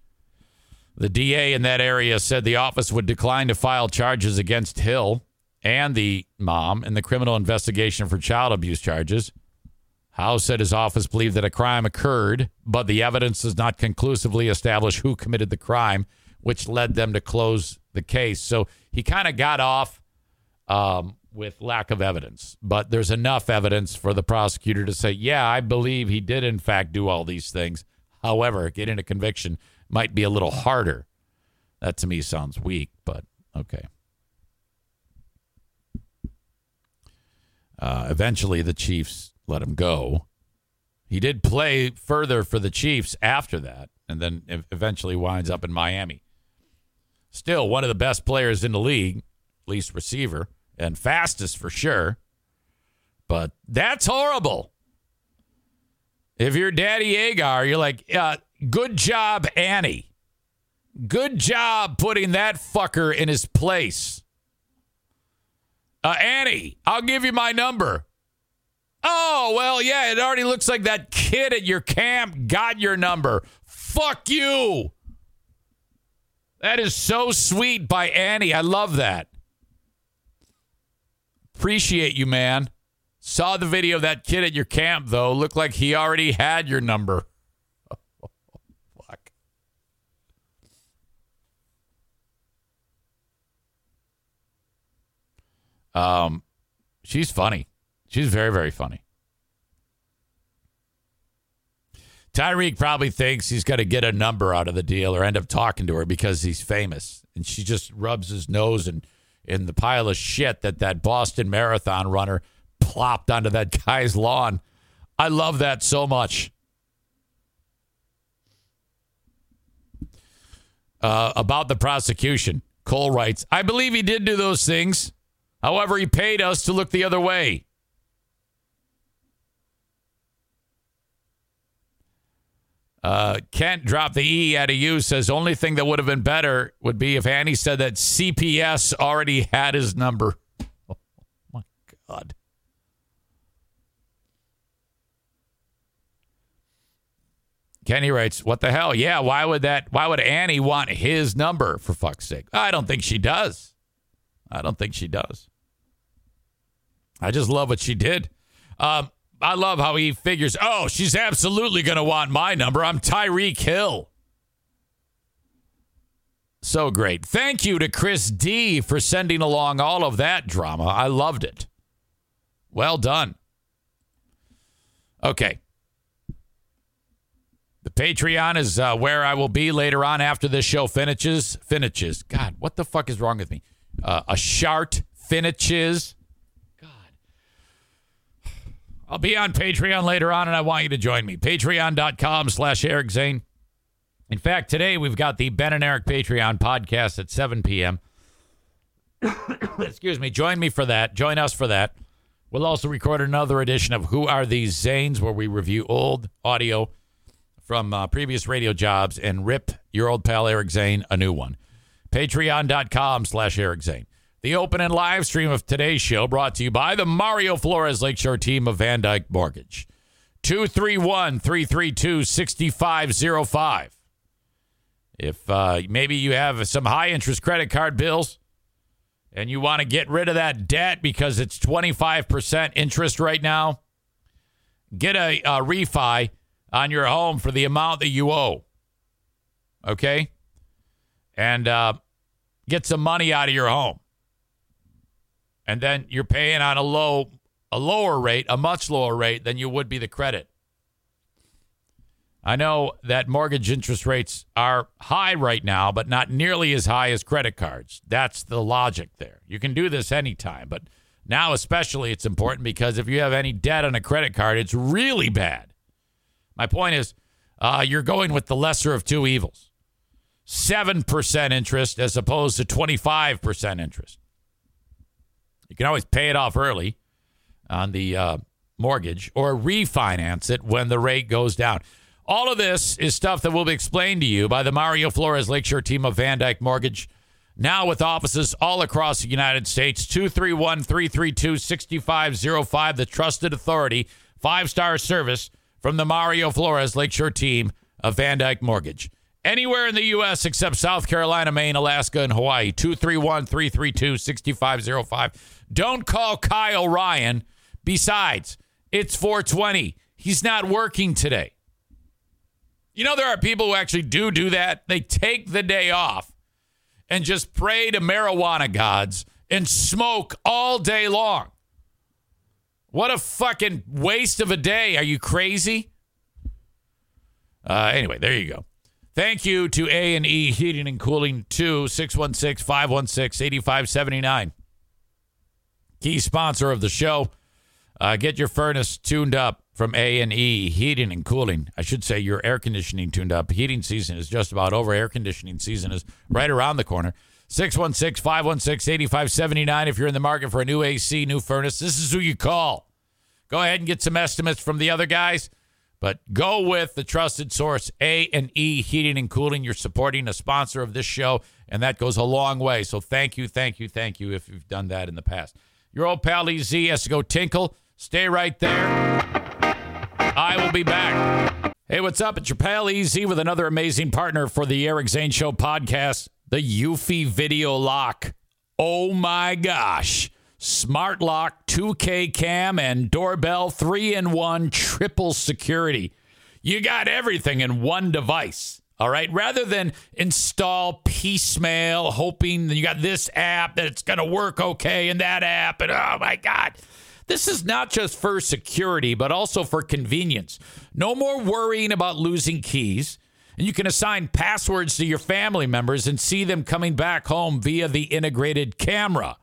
the DA in that area said the office would decline to file charges against Hill and the mom in the criminal investigation for child abuse charges. Howe said his office believed that a crime occurred, but the evidence does not conclusively establish who committed the crime, which led them to close the case. So he kind of got off um, with lack of evidence, but there's enough evidence for the prosecutor to say, yeah, I believe he did, in fact, do all these things. However, getting a conviction might be a little harder. That to me sounds weak, but okay. Uh, eventually, the Chiefs let him go. He did play further for the Chiefs after that, and then eventually winds up in Miami. Still one of the best players in the league, least receiver, and fastest for sure. But that's horrible. If you're Daddy Agar, you're like, uh, good job, Annie. Good job putting that fucker in his place. Uh, Annie, I'll give you my number. Oh, well, yeah, it already looks like that kid at your camp got your number. Fuck you. That is so sweet by Annie. I love that. Appreciate you, man. Saw the video of that kid at your camp, though. Looked like he already had your number. Um, she's funny. She's very, very funny. Tyreek probably thinks he's going to get a number out of the deal or end up talking to her because he's famous. And she just rubs his nose in, in the pile of shit that that Boston Marathon runner plopped onto that guy's lawn. I love that so much. Uh, about the prosecution, Cole writes I believe he did do those things. However, he paid us to look the other way. Uh, Kent dropped the E out of you. Says only thing that would have been better would be if Annie said that CPS already had his number. Oh my God. Kenny writes, "What the hell? Yeah, why would that? Why would Annie want his number for fuck's sake? I don't think she does. I don't think she does. I just love what she did. Um, I love how he figures, oh, she's absolutely going to want my number. I'm Tyreek Hill. So great. Thank you to Chris D for sending along all of that drama. I loved it. Well done. Okay. The Patreon is uh, where I will be later on after this show finishes. Finishes. God, what the fuck is wrong with me? Uh, a shart finishes. I'll be on Patreon later on, and I want you to join me. Patreon.com slash Eric Zane. In fact, today we've got the Ben and Eric Patreon podcast at 7 p.m. Excuse me. Join me for that. Join us for that. We'll also record another edition of Who Are These Zanes, where we review old audio from uh, previous radio jobs and rip your old pal Eric Zane a new one. Patreon.com slash Eric Zane. The open and live stream of today's show brought to you by the Mario Flores Lakeshore team of Van Dyke Mortgage. 231 332 6505. If uh, maybe you have some high interest credit card bills and you want to get rid of that debt because it's 25% interest right now, get a, a refi on your home for the amount that you owe. Okay? And uh, get some money out of your home and then you're paying on a low a lower rate, a much lower rate than you would be the credit. I know that mortgage interest rates are high right now, but not nearly as high as credit cards. That's the logic there. You can do this anytime, but now especially it's important because if you have any debt on a credit card, it's really bad. My point is, uh, you're going with the lesser of two evils 7% interest as opposed to 25% interest. You can always pay it off early on the uh, mortgage or refinance it when the rate goes down. All of this is stuff that will be explained to you by the Mario Flores Lakeshore team of Van Dyke Mortgage, now with offices all across the United States. 231 332 6505, the trusted authority, five star service from the Mario Flores Lakeshore team of Van Dyke Mortgage. Anywhere in the U.S. except South Carolina, Maine, Alaska, and Hawaii. 231 332 6505. Don't call Kyle Ryan. Besides, it's 420. He's not working today. You know, there are people who actually do do that. They take the day off and just pray to marijuana gods and smoke all day long. What a fucking waste of a day. Are you crazy? Uh, anyway, there you go. Thank you to A&E Heating and Cooling 2 616-516-8579. Key sponsor of the show. Uh, get your furnace tuned up from A&E Heating and Cooling. I should say your air conditioning tuned up. Heating season is just about over. Air conditioning season is right around the corner. 616-516-8579 if you're in the market for a new AC, new furnace. This is who you call. Go ahead and get some estimates from the other guys. But go with the trusted source, A and E Heating and Cooling. You're supporting a sponsor of this show, and that goes a long way. So thank you, thank you, thank you if you've done that in the past. Your old pal EZ has to go tinkle. Stay right there. I will be back. Hey, what's up? It's your pal EZ with another amazing partner for the Eric Zane Show podcast. the Eufy Video Lock. Oh my gosh. Smart lock, 2K cam, and doorbell, three in one, triple security. You got everything in one device. All right. Rather than install piecemeal, hoping that you got this app that it's going to work okay and that app, and oh my God. This is not just for security, but also for convenience. No more worrying about losing keys. And you can assign passwords to your family members and see them coming back home via the integrated camera.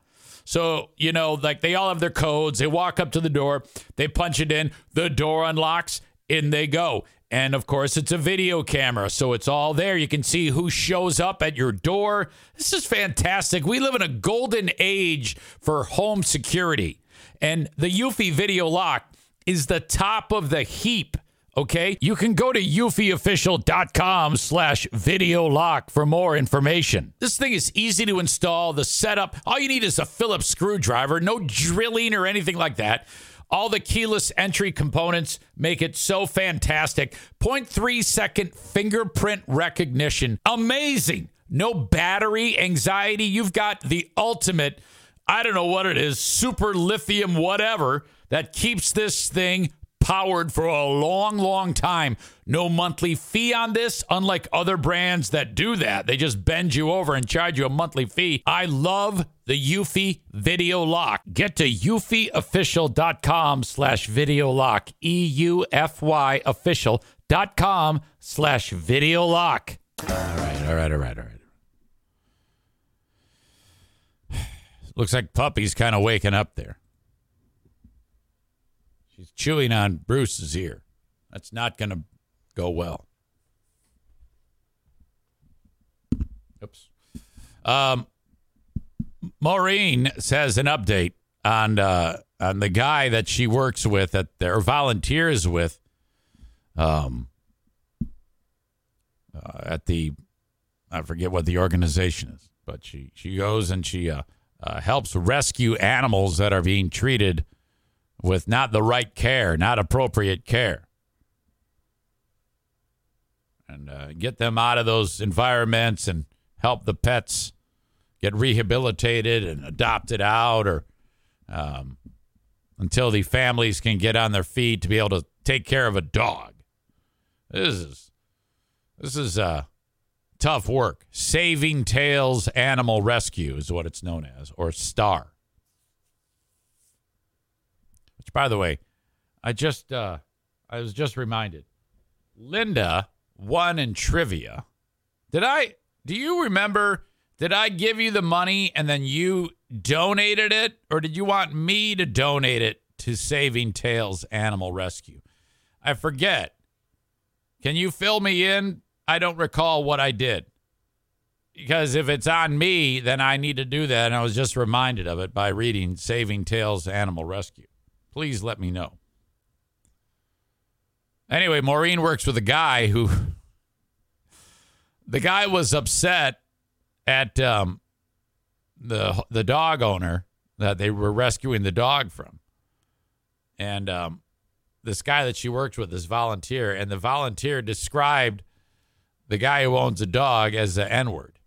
So, you know, like they all have their codes. They walk up to the door, they punch it in, the door unlocks, in they go. And of course, it's a video camera, so it's all there. You can see who shows up at your door. This is fantastic. We live in a golden age for home security. And the Eufy Video Lock is the top of the heap Okay, you can go to eufyofficial.com slash video lock for more information. This thing is easy to install. The setup, all you need is a Phillips screwdriver, no drilling or anything like that. All the keyless entry components make it so fantastic. 0.3 second fingerprint recognition. Amazing. No battery anxiety. You've got the ultimate, I don't know what it is, super lithium, whatever, that keeps this thing powered for a long, long time. No monthly fee on this, unlike other brands that do that. They just bend you over and charge you a monthly fee. I love the Eufy Video Lock. Get to eufyofficial.com slash video lock. E-U-F-Y official.com slash video lock. All right, all right, all right, all right. Looks like Puppy's kind of waking up there. She's chewing on Bruce's ear. That's not going to go well. Oops. Um, Maureen says an update on uh, on the guy that she works with at their volunteers with, um, uh, at the I forget what the organization is, but she she goes and she uh, uh, helps rescue animals that are being treated with not the right care, not appropriate care. And uh, get them out of those environments and help the pets get rehabilitated and adopted out or um, until the families can get on their feet to be able to take care of a dog. This is this is uh, tough work. Saving Tails Animal Rescue is what it's known as, or STAR. Which, by the way, I just uh, I was just reminded. Linda won in trivia. Did I? Do you remember? Did I give you the money and then you donated it, or did you want me to donate it to Saving Tails Animal Rescue? I forget. Can you fill me in? I don't recall what I did. Because if it's on me, then I need to do that. And I was just reminded of it by reading Saving Tails Animal Rescue please let me know. Anyway, Maureen works with a guy who the guy was upset at um, the the dog owner that they were rescuing the dog from, and um, this guy that she worked with, this volunteer, and the volunteer described the guy who owns a dog as the N word.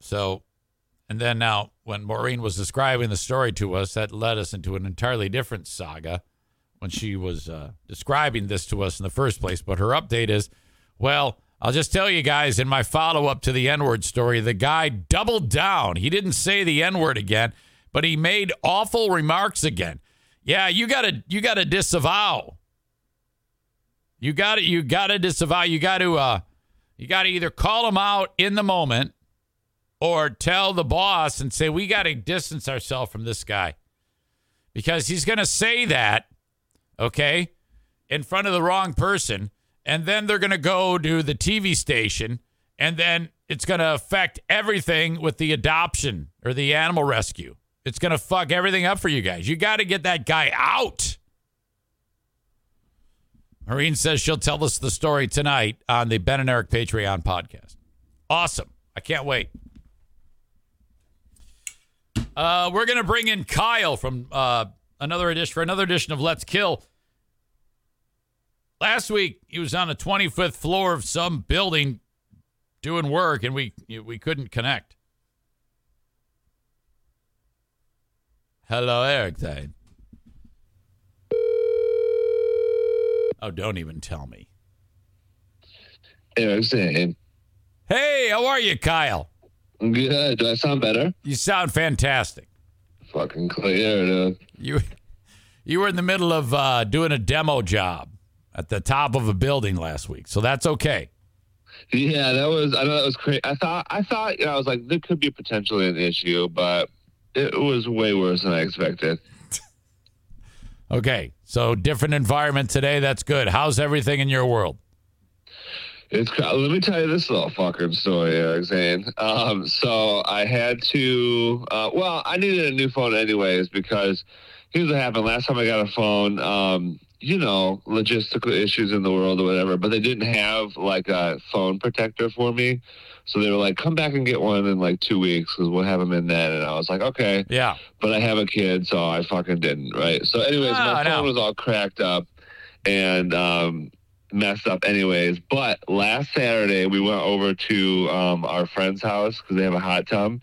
So and then now, when Maureen was describing the story to us, that led us into an entirely different saga when she was uh, describing this to us in the first place. But her update is well, I'll just tell you guys in my follow up to the N word story, the guy doubled down. He didn't say the N word again, but he made awful remarks again. Yeah, you gotta you gotta disavow. You gotta you gotta disavow. You gotta uh you gotta either call him out in the moment or tell the boss and say, we got to distance ourselves from this guy because he's going to say that, okay, in front of the wrong person. And then they're going to go to the TV station and then it's going to affect everything with the adoption or the animal rescue. It's going to fuck everything up for you guys. You got to get that guy out. Maureen says she'll tell us the story tonight on the Ben and Eric Patreon podcast. Awesome. I can't wait. Uh, we're gonna bring in Kyle from uh, another edition for another edition of Let's Kill. last week he was on the 25th floor of some building doing work, and we we couldn't connect. Hello, Eric. Zane. Oh, don't even tell me. Eric. Hey, how are you, Kyle? Good. Do I sound better? You sound fantastic. Fucking clear, dude. You you were in the middle of uh, doing a demo job at the top of a building last week, so that's okay. Yeah, that was. I know that was crazy. I thought. I thought. You know, I was like, there could be potentially an issue, but it was way worse than I expected. Okay, so different environment today. That's good. How's everything in your world? It's let me tell you this little fucking story, Eric Zane. Um, so I had to. Uh, well, I needed a new phone anyways because here's what happened. Last time I got a phone, um, you know, logistical issues in the world or whatever, but they didn't have like a phone protector for me. So they were like, come back and get one in like two weeks because we'll have them in then. And I was like, okay. Yeah. But I have a kid, so I fucking didn't, right? So, anyways, Ah, my no. phone was all cracked up and um, messed up, anyways. But last Saturday, we went over to um, our friend's house because they have a hot tub.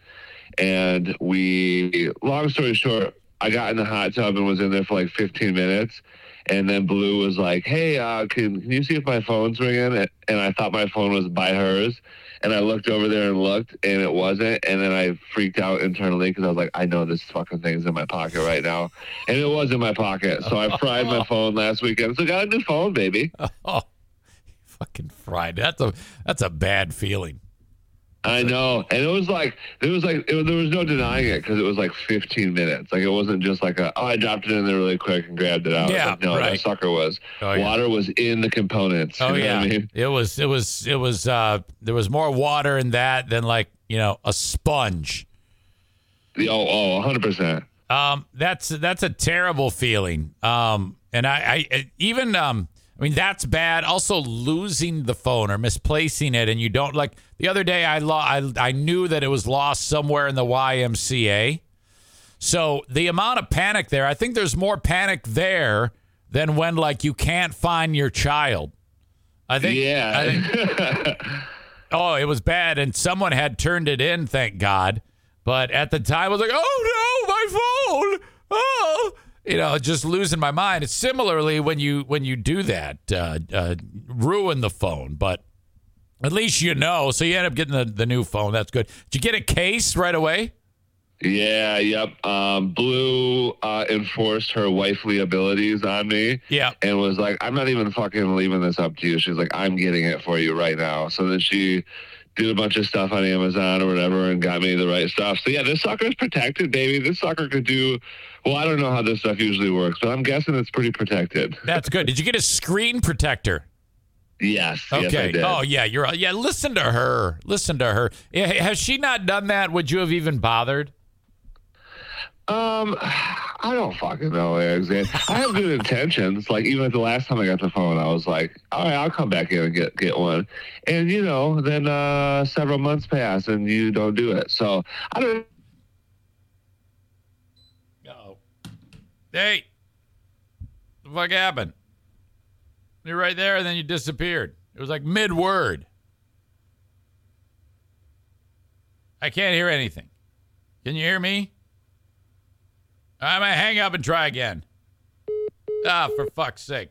And we, long story short, I got in the hot tub and was in there for like 15 minutes. And then Blue was like, "Hey, uh, can can you see if my phone's ringing?" And I thought my phone was by hers, and I looked over there and looked, and it wasn't. And then I freaked out internally because I was like, "I know this fucking thing's in my pocket right now," and it was in my pocket. So I fried my phone last weekend. So I got a new phone, baby. Oh, fucking fried. That's a that's a bad feeling. I know, and it was like it was like it, was- there was no denying it because it was like 15 minutes. Like it wasn't just like a oh I dropped it in there really quick and grabbed it out. Yeah, Like, no, right. that sucker was Oh, yeah. water was in the components. Oh you know yeah, what I mean? it was it was it was uh there was more water in that than like you know a sponge. The, oh, oh, 100 percent. Um, that's that's a terrible feeling. Um, and I, I even um, I mean that's bad. Also losing the phone or misplacing it, and you don't like the other day. I lo- I I knew that it was lost somewhere in the YMCA. So the amount of panic there, I think there's more panic there than when like you can't find your child. I think. Yeah. I think- oh, it was bad, and someone had turned it in. Thank God. But at the time, I was like, "Oh no, my phone!" Oh, you know, just losing my mind. It's similarly when you when you do that, uh, uh, ruin the phone. But at least you know. So you end up getting the, the new phone. That's good. Did you get a case right away? Yeah, yep. Um, Blue uh, enforced her wifely abilities on me. Yeah. And was like, I'm not even fucking leaving this up to you. She's like, I'm getting it for you right now. So then she did a bunch of stuff on Amazon or whatever and got me the right stuff. So yeah, this sucker's protected, baby. This sucker could do, well, I don't know how this stuff usually works, but I'm guessing it's pretty protected. That's good. Did you get a screen protector? Yes. Yes, Okay. did. oh yeah, you're yeah. Listen to her. Listen to her. Has she not done that? Would you have even bothered? Um, I don't fucking know, Alexander. I have good intentions. Like even the last time I got the phone, I was like, "All right, I'll come back in and get get one." And you know, then uh, several months pass and you don't do it. So I don't. Oh. Hey. The fuck happened? You're right there, and then you disappeared. It was like mid word. I can't hear anything. Can you hear me? I'm gonna hang up and try again. Ah, for fuck's sake.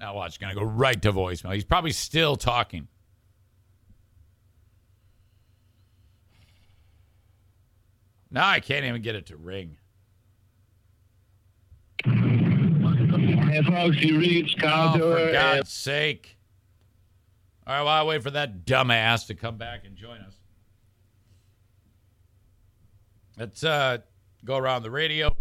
Now watch, it's gonna go right to voicemail. He's probably still talking. Now I can't even get it to ring. Hey, folks, you reached Kyle Oh, for God's sake. All right, while I wait for that dumbass to come back and join us. Let's uh, go around the radio.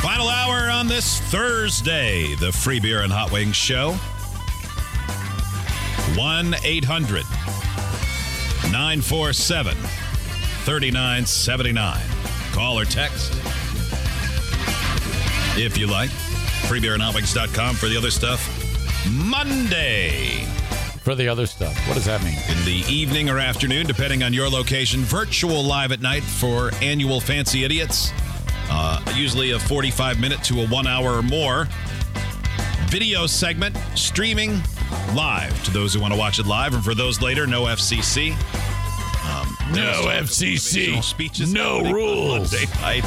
Final hour on this Thursday, the Free Beer and Hot Wings Show. 1 800 947 3979. Call or text if you like. Freebeerandhotwings.com for the other stuff. Monday. For the other stuff. What does that mean? In the evening or afternoon, depending on your location, virtual live at night for annual Fancy Idiots. Uh, usually a 45 minute to a one hour or more video segment streaming live to those who want to watch it live. And for those later, no FCC. No FCC. Speeches No rules. Monday night.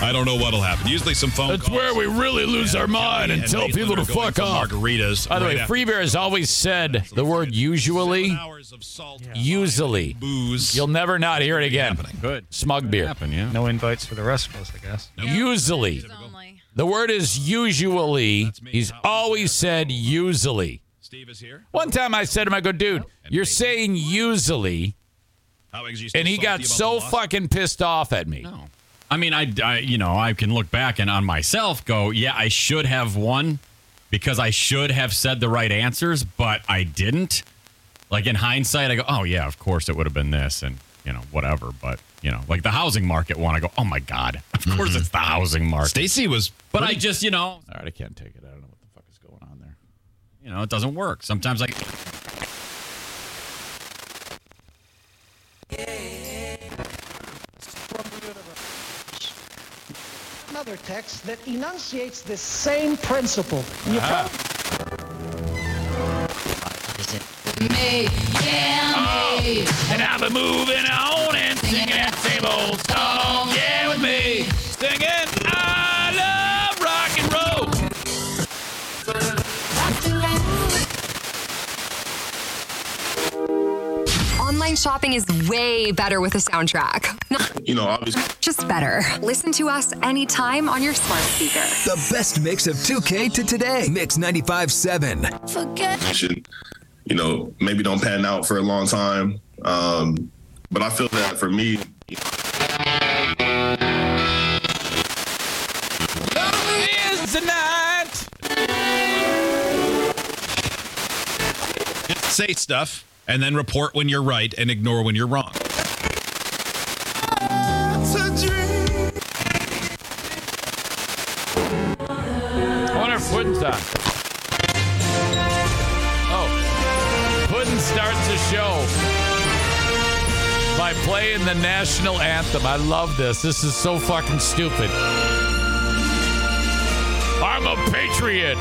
I don't know what'll happen. Usually some phone That's calls. where we really lose our mind and tell Maitland people to fuck off. Margaritas. By the right way, after Free Bear has always said the word usually. seven hours of salt, Usually. booze. You'll never not hear it again. Good. Smug beer. Happen, yeah. No invites for the rest of us, I guess. Usually. The word is usually. He's always said usually. Steve is here. One time I said to him, I go, dude, you're saying usually. How is you And he got so fucking pissed off at me. No. I mean, I, I, you know, I can look back and on myself go, yeah, I should have won because I should have said the right answers, but I didn't. Like in hindsight, I go, oh yeah, of course it would have been this, and you know, whatever. But you know, like the housing market one, I go, oh my god, of course it's the mm-hmm. housing market. Stacy was. But I just, you know, All right, I can't take it. I don't know what the fuck is going on there. you know, it doesn't work. Sometimes I. Another text that enunciates the same principle. You probably And I've been moving on and singing that same old song. Yeah, with me. Singing, Online shopping is way better with a soundtrack. Not you know, obviously, just better. Listen to us anytime on your smart speaker. The best mix of 2K to today. Mix 95.7. should, you know, maybe don't pan out for a long time. Um, but I feel that for me, Is the night. Say stuff and then report when you're right and ignore when you're wrong. If Puddin's on. Oh. Puddin starts the show by playing the national anthem. I love this. This is so fucking stupid. I'm a patriot.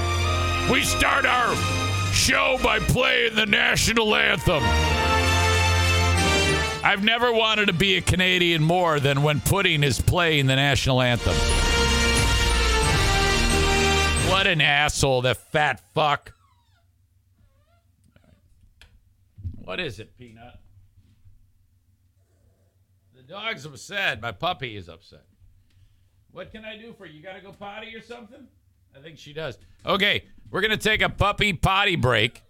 We start our show by playing the national anthem. I've never wanted to be a Canadian more than when Puddin is playing the national anthem. What an asshole, that fat fuck. What is it, Peanut? The dog's upset. My puppy is upset. What can I do for you? You got to go potty or something? I think she does. Okay, we're going to take a puppy potty break.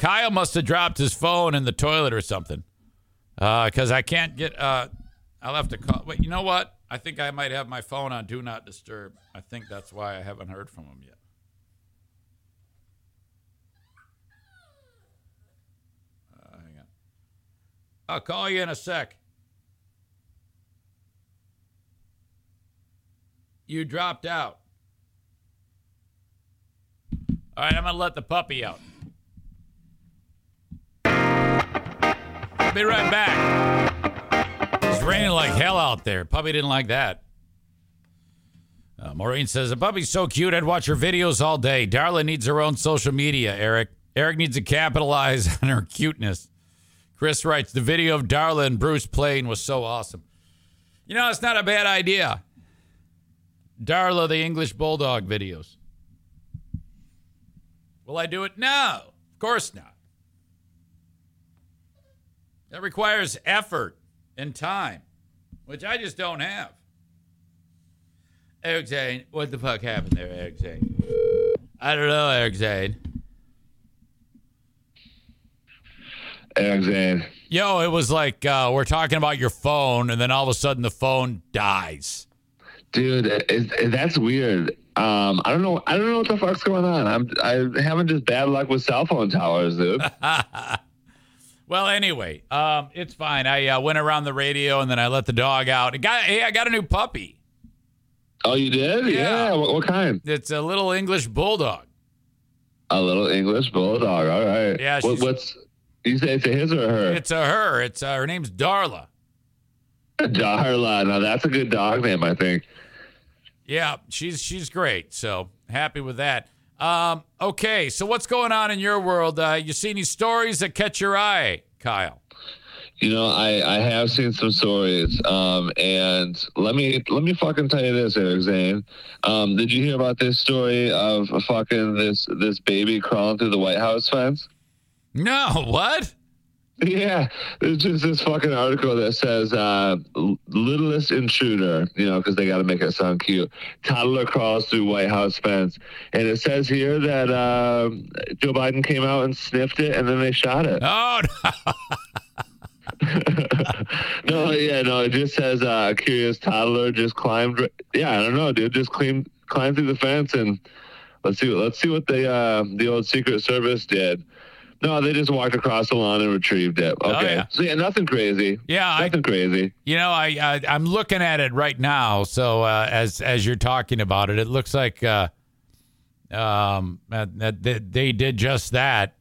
Kyle must have dropped his phone in the toilet or something. Because I can't get. Uh, I'll have to call. Wait, you know what? I think I might have my phone on Do Not Disturb. I think that's why I haven't heard from him yet. Uh, hang on. I'll call you in a sec. You dropped out. All right, I'm going to let the puppy out. Be right back. It's raining like hell out there. Puppy didn't like that. Uh, Maureen says, The puppy's so cute, I'd watch her videos all day. Darla needs her own social media, Eric. Eric needs to capitalize on her cuteness. Chris writes, The video of Darla and Bruce playing was so awesome. You know, it's not a bad idea. Darla, the English Bulldog videos. Will I do it? No, of course not. That requires effort and time, which I just don't have. Eric Zane, what the fuck happened there, Eric Zane? I don't know, Eric Zane. Eric Zane. Yo, it was like uh, we're talking about your phone, and then all of a sudden the phone dies. Dude, it, it, that's weird. Um, I don't know. I don't know what the fuck's going on. I'm I'm having just bad luck with cell phone towers, dude. Well, anyway, um, it's fine. I uh, went around the radio, and then I let the dog out. It got, hey, I got a new puppy. oh, you did? Yeah. Yeah. What, what kind? It's a little English bulldog. A little English bulldog. All right. Yeah, What, what's you say it's a his or her? It's a her. It's uh, her name's Darla. Darla. Now that's a good dog name, I think. Yeah, she's she's great. So happy with that. Um, okay, so what's going on in your world? Uh, you see any stories that catch your eye, Kyle? You know, I, I have seen some stories, um, and let me let me fucking tell you this, Eric Zane. Um, did you hear about this story of fucking this this baby crawling through the White House fence? No, what? Yeah, there's just this fucking article that says uh, littlest intruder, you know, because they got to make it sound cute. Toddler crawls through White House fence, and it says here that uh, Joe Biden came out and sniffed it, and then they shot it. Oh, no, no, yeah, no, it just says uh, a curious toddler just climbed. Yeah, I don't know, dude, just climbed climbed through the fence, and let's see, let's see what the uh, the old Secret Service did. No, they just walked across the lawn and retrieved it. Okay, yeah. so yeah, nothing crazy. Yeah, I- nothing crazy. You know, I, I I'm looking at it right now. So uh, as as you're talking about it, it looks like uh, um that, that they did just that.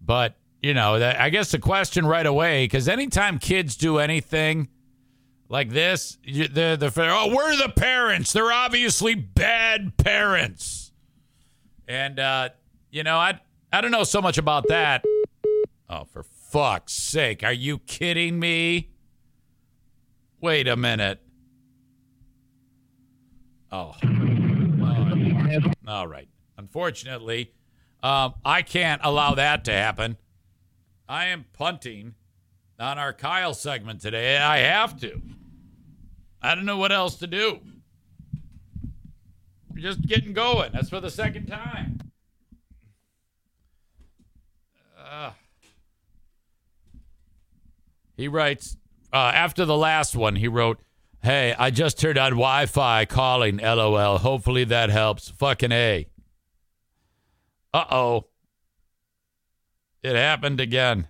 But you know, that, I guess the question right away, because anytime kids do anything like this, you, the the oh we're the parents. They're obviously bad parents, and uh, you know I I don't know so much about that. Oh, for fuck's sake, are you kidding me? Wait a minute. Oh. All right. Unfortunately, um, I can't allow that to happen. I am punting on our Kyle segment today. I have to. I don't know what else to do. We're just getting going. That's for the second time. Uh, he writes, uh, after the last one, he wrote, Hey, I just turned on Wi Fi calling, lol. Hopefully that helps. Fucking A. Uh oh. It happened again.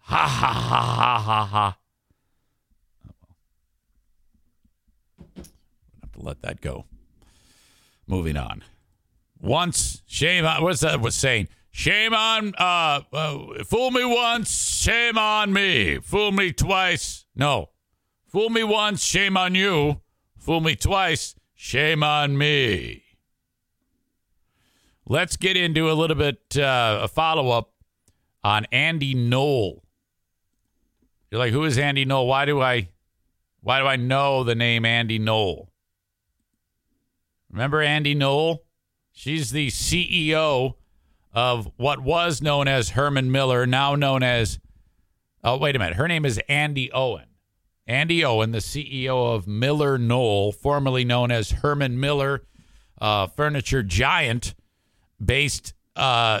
Ha ha ha ha ha ha. let that go. Moving on. Once, shame on, what's that was saying? Shame on, uh, uh, fool me once, shame on me. Fool me twice. No. Fool me once, shame on you. Fool me twice, shame on me. Let's get into a little bit, uh, a follow up on Andy Knoll. You're like, who is Andy Knoll? Why do I, why do I know the name Andy Knoll? Remember Andy Knoll? She's the CEO of what was known as Herman Miller, now known as, oh, wait a minute. Her name is Andi Owen. Andi Owen, the CEO of MillerKnoll, formerly known as Herman Miller uh, Furniture Giant, based uh,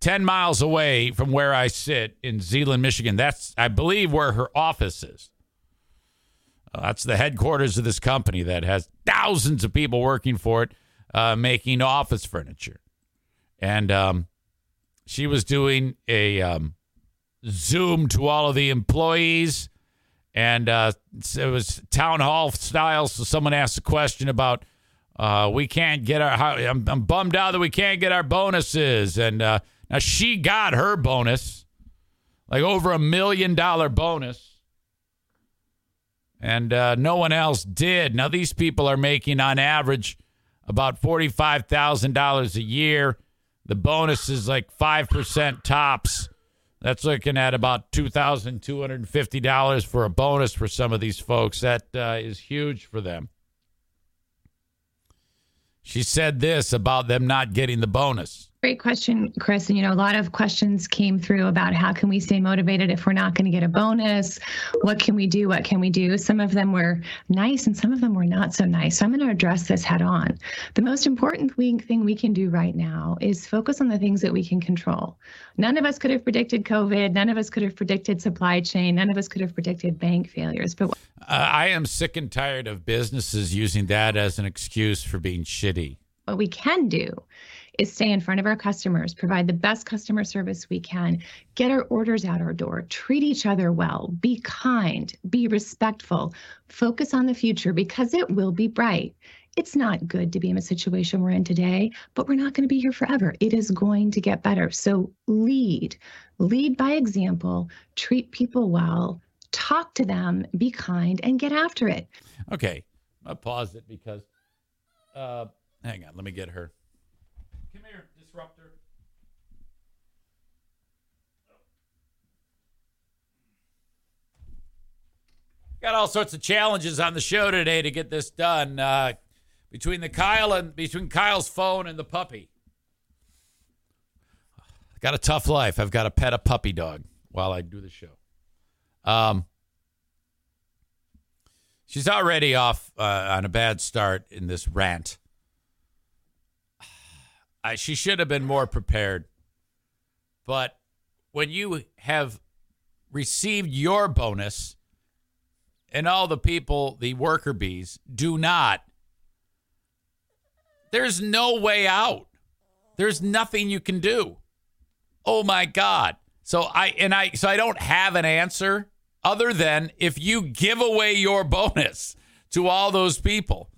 10 miles away from where I sit in Zeeland, Michigan. That's, I believe, where her office is. Uh, that's the headquarters of this company that has thousands of people working for it, uh, making office furniture. And um, she was doing a um, Zoom to all of the employees, and uh, it was town hall style. So someone asked a question about uh, we can't get our. How, I'm, I'm bummed out that we can't get our bonuses, and uh, now she got her bonus, like over a million dollar bonus and uh, no one else did. Now these people are making on average about forty-five thousand dollars a year. The bonus is like five percent tops. That's looking at about two thousand two hundred and fifty dollars for a bonus for some of these folks. That uh, is huge for them. She said this about them not getting the bonus. Great question, Chris. And you know, a lot of questions came through about how can we stay motivated if we're not going to get a bonus? What can we do? What can we do? Some of them were nice and some of them were not so nice. So I'm going to address this head on. The most important thing we can do right now is focus on the things that we can control. None of us could have predicted COVID. None of us could have predicted supply chain. None of us could have predicted bank failures. But Uh, I am sick and tired of businesses using that as an excuse for being shitty. what we can do is stay in front of our customers, provide the best customer service we can, get our orders out our door, treat each other well, be kind, be respectful, focus on the future because it will be bright. It's not good to be in a situation we're in today, but we're not going to be here forever. It is going to get better. So lead, lead by example, treat people well, talk to them, be kind, and get after it. Okay, I'll pause it because. Uh, hang on, let me get her. Come here, disruptor. Got all sorts of challenges on the show today to get this done. Uh, between the Kyle and between Kyle's phone and the puppy. Got a tough life. I've got to pet a puppy dog while I do the show. Um, she's already off uh, on a bad start in this rant. I, she should have been more prepared. But when you have received your bonus and all the people, the worker bees, do not, there's no way out. There's nothing you can do. Oh my God. So I and I so I don't have an answer other than if you give away your bonus to all those people.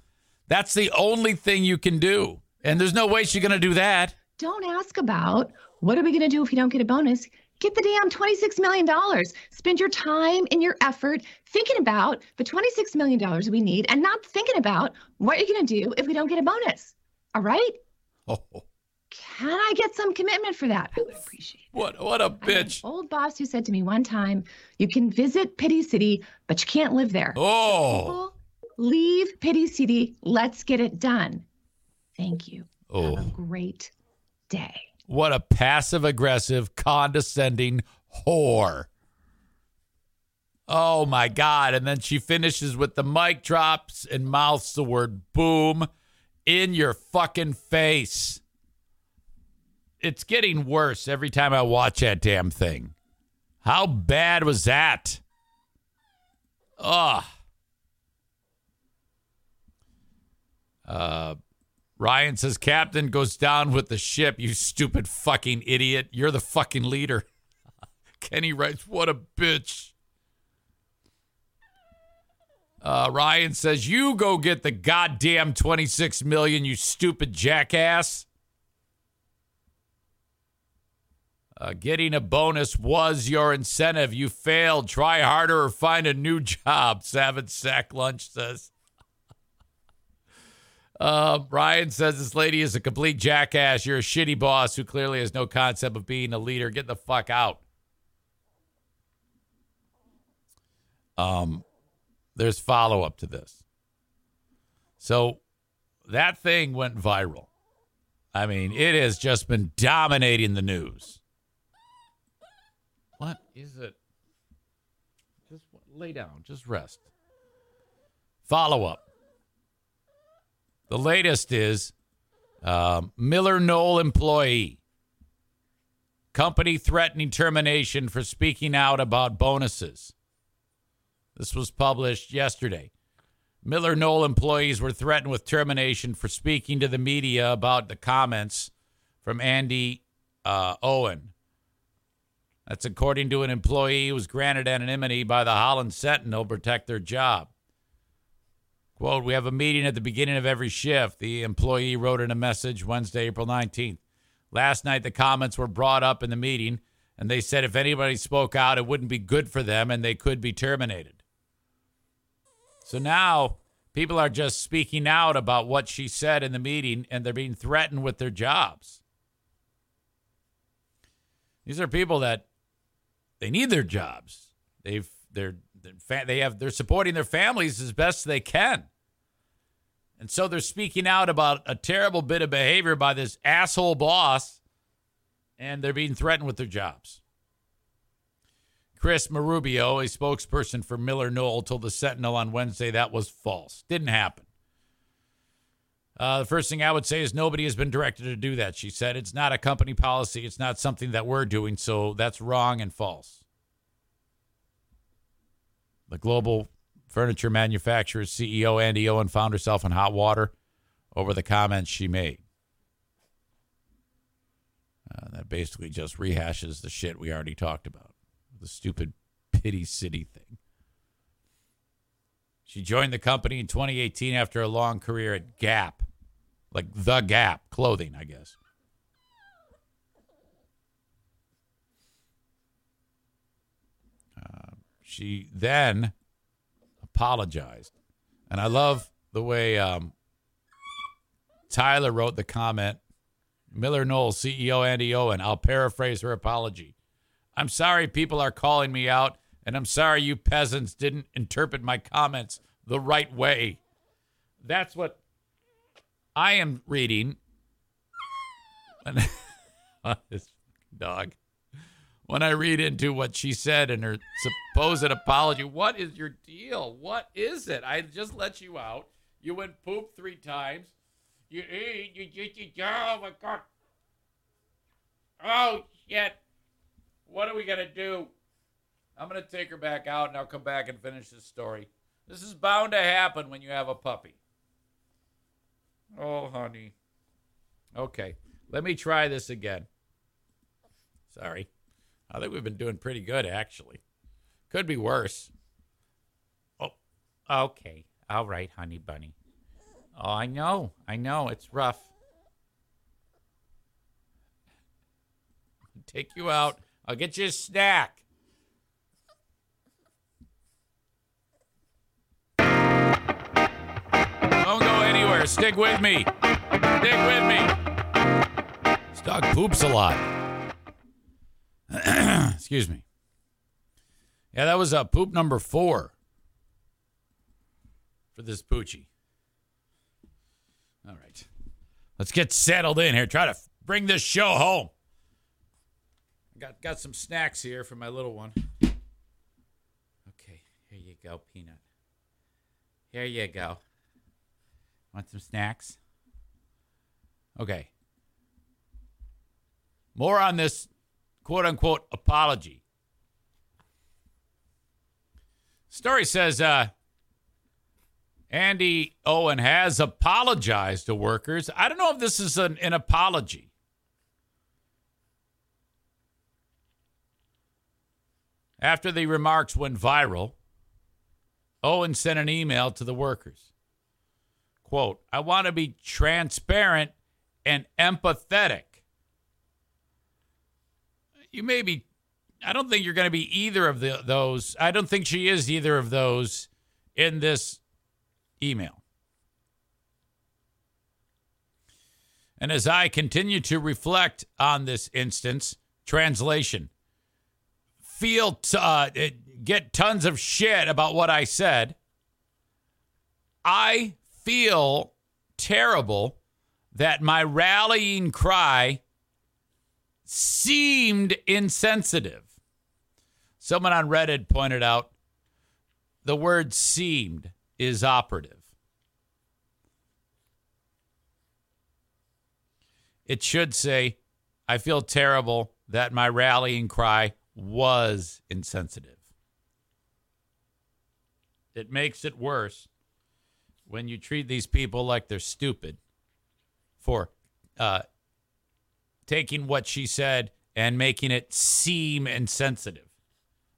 That's the only thing you can do. And there's no way she's going to do that. Don't ask about what are we going to do if we don't get a bonus? Get the damn $26 million. Spend your time and your effort thinking about the $26 million we need and not thinking about what you're going to do if we don't get a bonus. All right? Oh, Can I get some commitment for that? I would appreciate it. what what a bitch. old boss who said to me one time, you can visit Pity City, but you can't live there. Oh. People, leave Pity City. Let's get it done. Thank you. Oh. Have a great day. What a passive aggressive, condescending whore. Oh my God. And then she finishes with the mic drops and mouths the word boom in your fucking face. It's getting worse every time I watch that damn thing. How bad was that? Ugh. Uh, Ryan says, Captain goes down with the ship. You stupid fucking idiot. You're the fucking leader. Kenny writes, What a bitch. Uh, Ryan says, You go get the goddamn 26 million, you stupid jackass. Uh, getting a bonus was your incentive. You failed. Try harder or find a new job. Savage Sack Lunch says. Uh, Brian says this lady is a complete jackass. You're a shitty boss who clearly has no concept of being a leader. Get the fuck out. Um, there's follow up to this. So that thing went viral. I mean, it has just been dominating the news. What is it? Just lay down, just rest. Follow up. The latest is um, MillerKnoll employee. Company threatening termination for speaking out about bonuses. This was published yesterday. MillerKnoll employees were threatened with termination for speaking to the media about the comments from Andi uh, Owen. That's according to an employee who was granted anonymity by the Holland Sentinel to protect their job. Quote, we have a meeting at the beginning of every shift. The employee wrote in a message Wednesday, April 19th. Last night, the comments were brought up in the meeting, and they said if anybody spoke out, it wouldn't be good for them and they could be terminated. So now people are just speaking out about what she said in the meeting, and they're being threatened with their jobs. These are people that they need their jobs. They've they're they have they're supporting their families as best they can. And so they're speaking out about a terrible bit of behavior by this asshole boss and they're being threatened with their jobs. Chris Marubio, a spokesperson for MillerKnoll, told the Sentinel on Wednesday that was false. Didn't happen. Uh, the first thing I would say is nobody has been directed to do that. She said it's not a company policy. It's not something that we're doing. So that's wrong and false the global furniture manufacturer's CEO, Andi Owen, found herself in hot water over the comments she made. Uh, that basically just rehashes the shit we already talked about. The stupid pity city thing. She joined the company in 2018 after a long career at Gap, like the Gap clothing, I guess. She then apologized. And I love the way um, Tyler wrote the comment MillerKnoll's CEO Andi Owen. I'll paraphrase her apology. I'm sorry people are calling me out, and I'm sorry you peasants didn't interpret my comments the right way. That's what I am reading. this dog. When I read into what she said and her supposed apology, what is your deal? What is it? I just let you out. You went poop three times. You eh, eat. You, you, you, oh my god. Oh shit. What are we gonna do? I'm gonna take her back out and I'll come back and finish this story. This is bound to happen when you have a puppy. Oh, honey. Okay, let me try this again. Sorry. I think we've been doing pretty good, actually. Could be worse. Oh, okay. All right, honey bunny. Oh, I know. I know. It's rough. I'll take you out. I'll get you a snack. Don't go anywhere. Stick with me. Stick with me. Dog poops a lot. Excuse me. Yeah, that was uh, poop number four for this poochie. All right. Let's get settled in here. Try to f- bring this show home. I got, got some snacks here for my little one. Okay, here you go, Peanut. Here you go. Want some snacks? Okay. More on this quote unquote apology. Story says uh, Andi Owen has apologized to workers. I don't know if this is an, an apology. After the remarks went viral, Owen sent an email to the workers. Quote, I want to be transparent and empathetic. You may be, I don't think you're going to be either of the, those. I don't think she is either of those in this email. And as I continue to reflect on this instance, translation, feel t- uh, get tons of shit about what I said. I feel terrible that my rallying cry seemed insensitive. Someone on Reddit pointed out the word seemed is operative. It should say, I feel terrible that my rallying cry was insensitive. It makes it worse when you treat these people like they're stupid for uh, taking what she said and making it seem insensitive.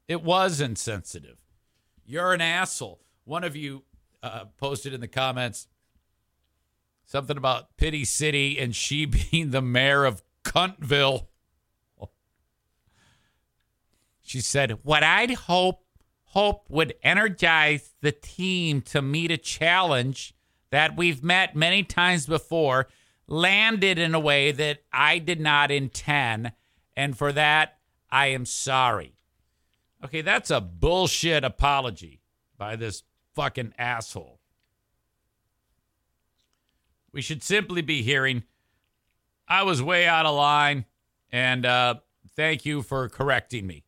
It was insensitive. You're an asshole. One of you uh, posted in the comments something about Pity City and she being the mayor of Cuntville. She said, "What I'd hope hope would energize the team to meet a challenge that we've met many times before, landed in a way that I did not intend, and for that I am sorry." Okay, that's a bullshit apology by this fucking asshole. We should simply be hearing, I was way out of line, and uh, thank you for correcting me.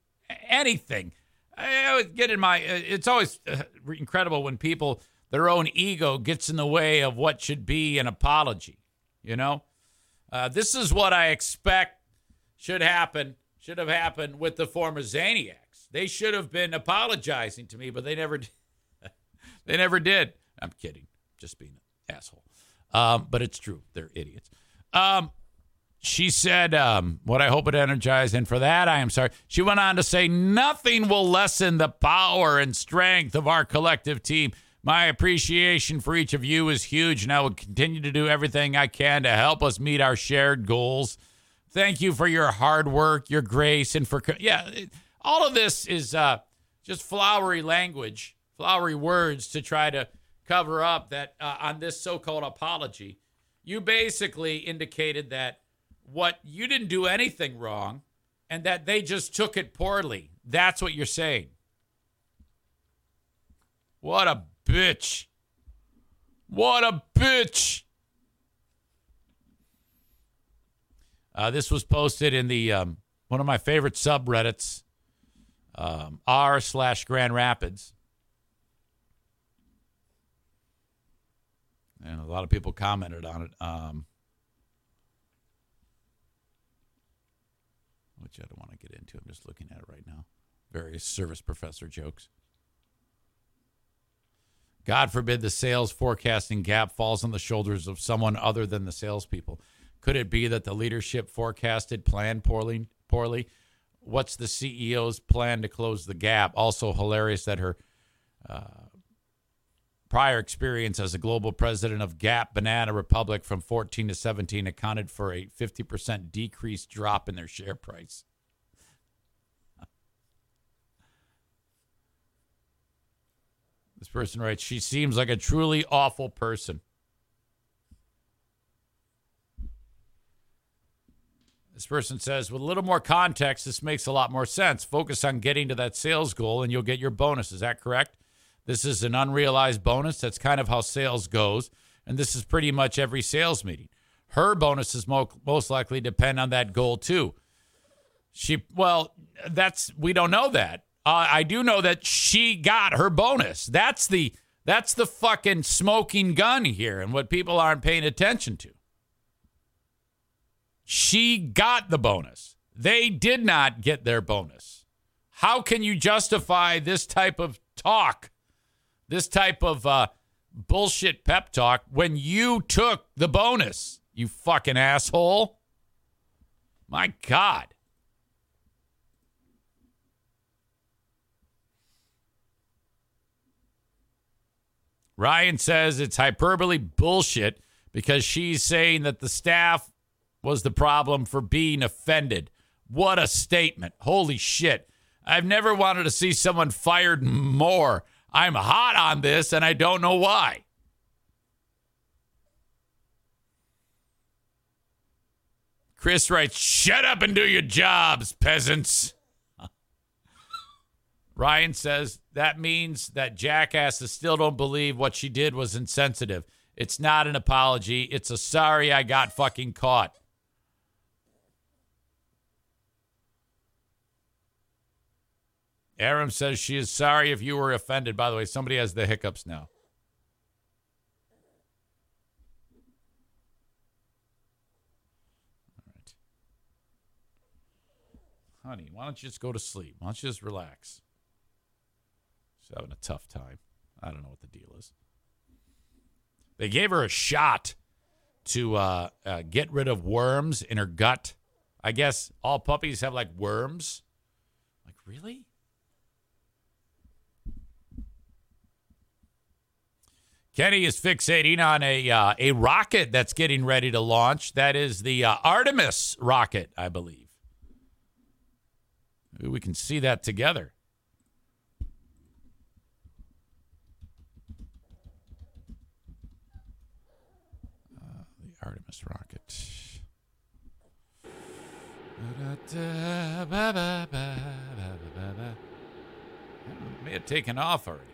Anything. I always get in my, it's always uh, incredible when people, their own ego gets in the way of what should be an apology, you know? Uh, this is what I expect should happen, should have happened with the former Zaniacs. They should have been apologizing to me, but they never did. they never did. I'm kidding. Just being an asshole. Um, but it's true. They're idiots. Um, she said, um, What I hope it energized, and for that I am sorry. She went on to say, Nothing will lessen the power and strength of our collective team. My appreciation for each of you is huge, and I will continue to do everything I can to help us meet our shared goals. Thank you for your hard work, your grace, and for yeah, all of this is uh, just flowery language, flowery words to try to cover up that uh, on this so-called apology. You basically indicated that what you didn't do anything wrong, and that they just took it poorly. That's what you're saying. What a bitch. What a bitch. Uh, this was posted in the um, one of my favorite subreddits, um, r slash Grand Rapids, and a lot of people commented on it. Um, which I don't want to get into. I'm just looking at it right now. Various service professor jokes. God forbid the sales forecasting gap falls on the shoulders of someone other than the salespeople. Could it be that the leadership forecasted planned poorly? Poorly. What's the CEO's plan to close the gap? Also hilarious that her uh, prior experience as a global president of Gap Banana Republic from 14 to 17 accounted for a 50% decrease drop in their share price. This person writes, She seems like a truly awful person. This person says, with a little more context, this makes a lot more sense. Focus on getting to that sales goal and you'll get your bonus. Is that correct? This is an unrealized bonus. That's kind of how sales goes. And this is pretty much every sales meeting. Her bonuses mo- most likely depend on that goal, too. She, well, that's, we don't know that. Uh, I do know that she got her bonus. That's the, that's the fucking smoking gun here and what people aren't paying attention to. She got the bonus. They did not get their bonus. How can you justify this type of talk, this type of uh, bullshit pep talk when you took the bonus, you fucking asshole? My God. Ryan says it's hyperbole bullshit because she's saying that the staff was the problem for being offended. What a statement. Holy shit. I've never wanted to see someone fired more. I'm hot on this and I don't know why. Chris writes, Shut up and do your jobs, peasants. Ryan says, That means that jackasses still don't believe what she did was insensitive. It's not an apology. It's a sorry I got fucking caught. Aram says she is sorry if you were offended. By the way, somebody has the hiccups now. All right. Honey, why don't you just go to sleep? Why don't you just relax? She's having a tough time. I don't know what the deal is. They gave her a shot to uh, uh, get rid of worms in her gut. I guess all puppies have like worms. Like, really? Kenny is fixating on a uh, a rocket that's getting ready to launch. That is the uh, Artemis rocket, I believe. Maybe we can see that together. Artemis rocket. May have taken off already.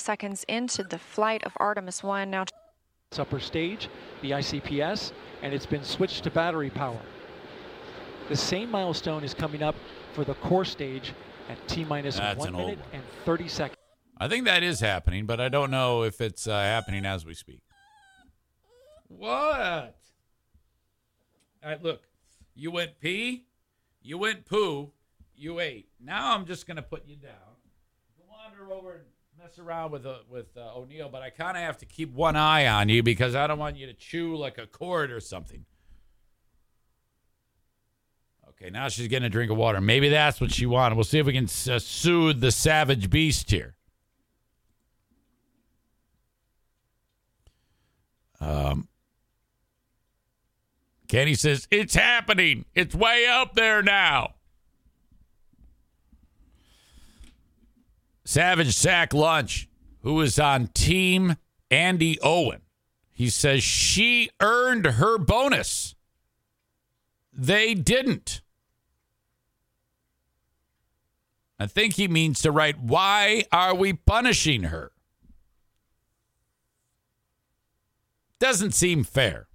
seconds into the flight of Artemis 1. Now, It's upper stage, the ICPS, and it's been switched to battery power. The same milestone is coming up for the core stage at T one minute one. and 30 seconds. I think that is happening, but I don't know if it's uh, happening as we speak. What? All right, look. You went pee, you went poo, you ate. Now I'm just gonna put you down. Wander over and mess around with uh, with uh, O'Neill, but I kind of have to keep one eye on you because I don't want you to chew like a cord or something. Okay, now she's getting a drink of water. Maybe that's what she wanted. We'll see if we can uh, soothe the savage beast here. Um, Kenny says, It's happening. It's way up there now. Savage Sack Lunch, who is on Team Andi Owen, he says she earned her bonus. They didn't. I think he means to write, Why are we punishing her? Doesn't seem fair.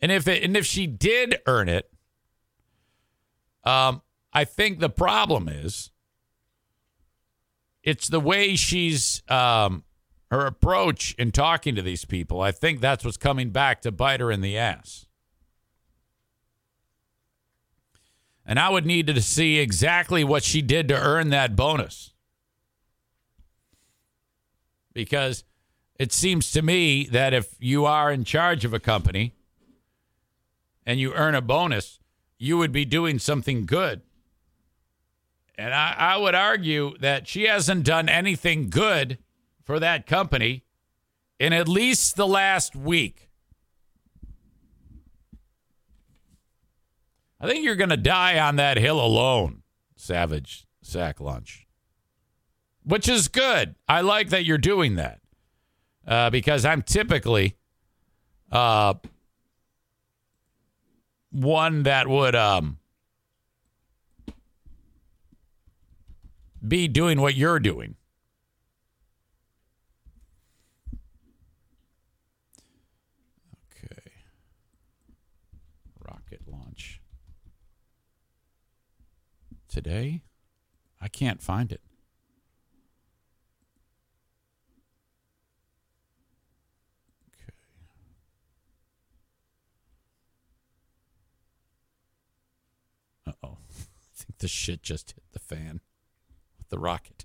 And if it, and if she did earn it, um, I think the problem is it's the way she's um, her approach in talking to these people. I think that's what's coming back to bite her in the ass. And I would need to see exactly what she did to earn that bonus. Because it seems to me that if you are in charge of a company and you earn a bonus, you would be doing something good. And I, I would argue that she hasn't done anything good for that company in at least the last week. I think you're going to die on that hill alone, Savage Sack Lunch. Which is good. I like that you're doing that uh, because I'm typically uh, one that would um, be doing what you're doing. Okay. Rocket launch. Today? I can't find it. Uh oh. I think the shit just hit the fan with the rocket.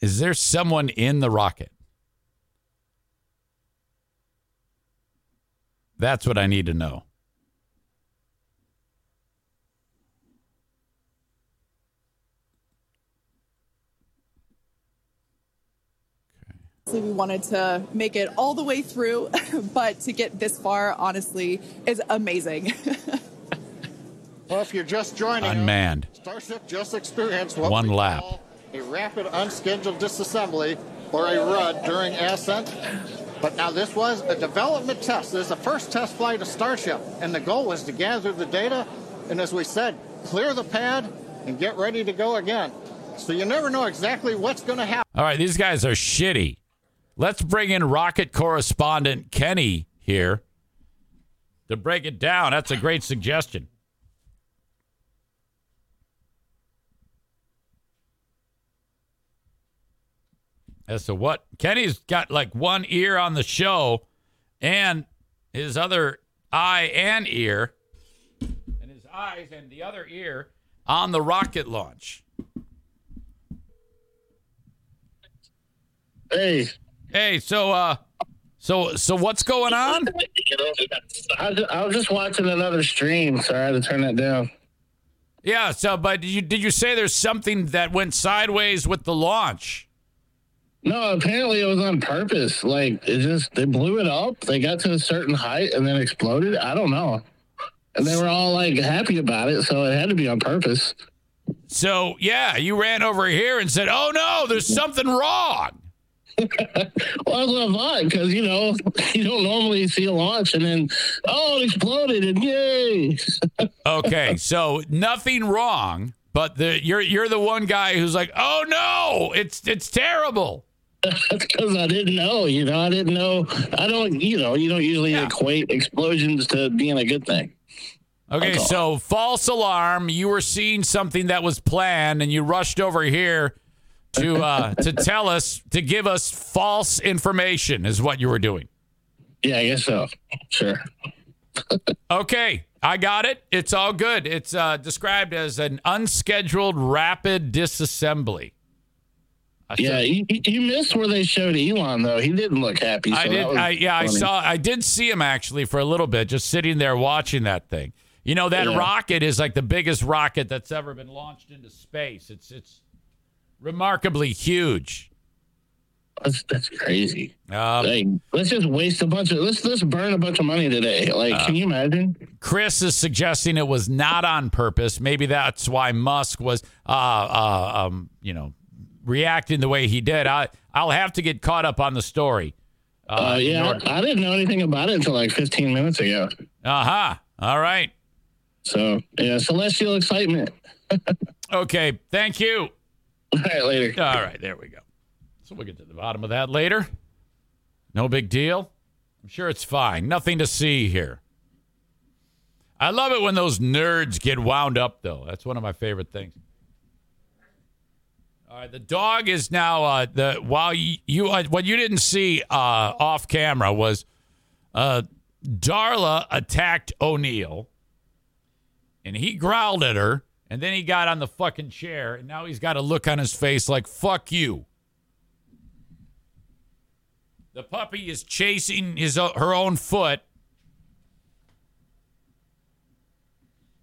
Is there someone in the rocket? That's what I need to know. We wanted to make it all the way through, but to get this far, honestly, is amazing. well, if you're just joining Unmanned. us, Starship just experienced what One we lap. call a rapid unscheduled disassembly or a RUD during ascent. But now this was a development test. This is the first test flight of Starship, and the goal was to gather the data, and as we said, clear the pad and get ready to go again. So you never know exactly what's going to happen. All right, these guys are shitty. Let's bring in rocket correspondent Kenny here to break it down. That's a great suggestion. As to what Kenny's got like one ear on the show and his other eye and ear, and his eyes and the other ear on the rocket launch. Hey. Hey, so uh so so what's going on? I, was- I was just watching another stream, so I had to turn that down. Yeah, so but did you did you say there's something that went sideways with the launch? No, apparently it was on purpose. Like it just they blew it up. They got to a certain height and then exploded. I don't know. And they were all like happy about it, so it had to be on purpose. So yeah, you ran over here and said, "Oh no, there's something wrong." Well, I thought because you know you don't normally see a launch and then oh it exploded and yay. Okay, so nothing wrong, but the you're you're the one guy who's like, "Oh no, it's it's terrible." That's because I didn't know. You know, I didn't know. I don't. You know, you don't usually equate explosions to being a good thing. Okay, so false alarm. You were seeing something that was planned, and you rushed over here to uh, to tell us to give us false information. Is what you were doing. Yeah, I guess so. Sure. Okay, I got it. It's all good. It's uh, described as an unscheduled rapid disassembly. Yeah, you, you missed where they showed Elon though. He didn't look happy. So I did. I, yeah, I saw. I did see him actually for a little bit, just sitting there watching that thing. You know, that Yeah. rocket is like the biggest rocket that's ever been launched into space. It's it's remarkably huge. That's that's crazy. Um, Like, let's just waste a bunch of let's let's burn a bunch of money today. Like, Uh, can you imagine? Chris is suggesting it was not on purpose. Maybe that's why Musk was, uh, uh, um, you know, reacting the way he did. I I'll have to get caught up on the story. Uh, in yeah, I, didn't know anything about it until like 15 minutes ago. Uh-huh. All right. So yeah, celestial excitement. Okay. Thank you. All right, later. All right, there we go. So we'll get to the bottom of that later. No big deal. I'm sure it's fine. Nothing to see here. I love it when those nerds get wound up, though. That's one of my favorite things. All right, the dog is now uh, the while you, you uh, what you didn't see uh, off camera was uh, Darla attacked O'Neill, and he growled at her, and then he got on the fucking chair, and now he's got a look on his face like "fuck you." The puppy is chasing his uh, her own foot.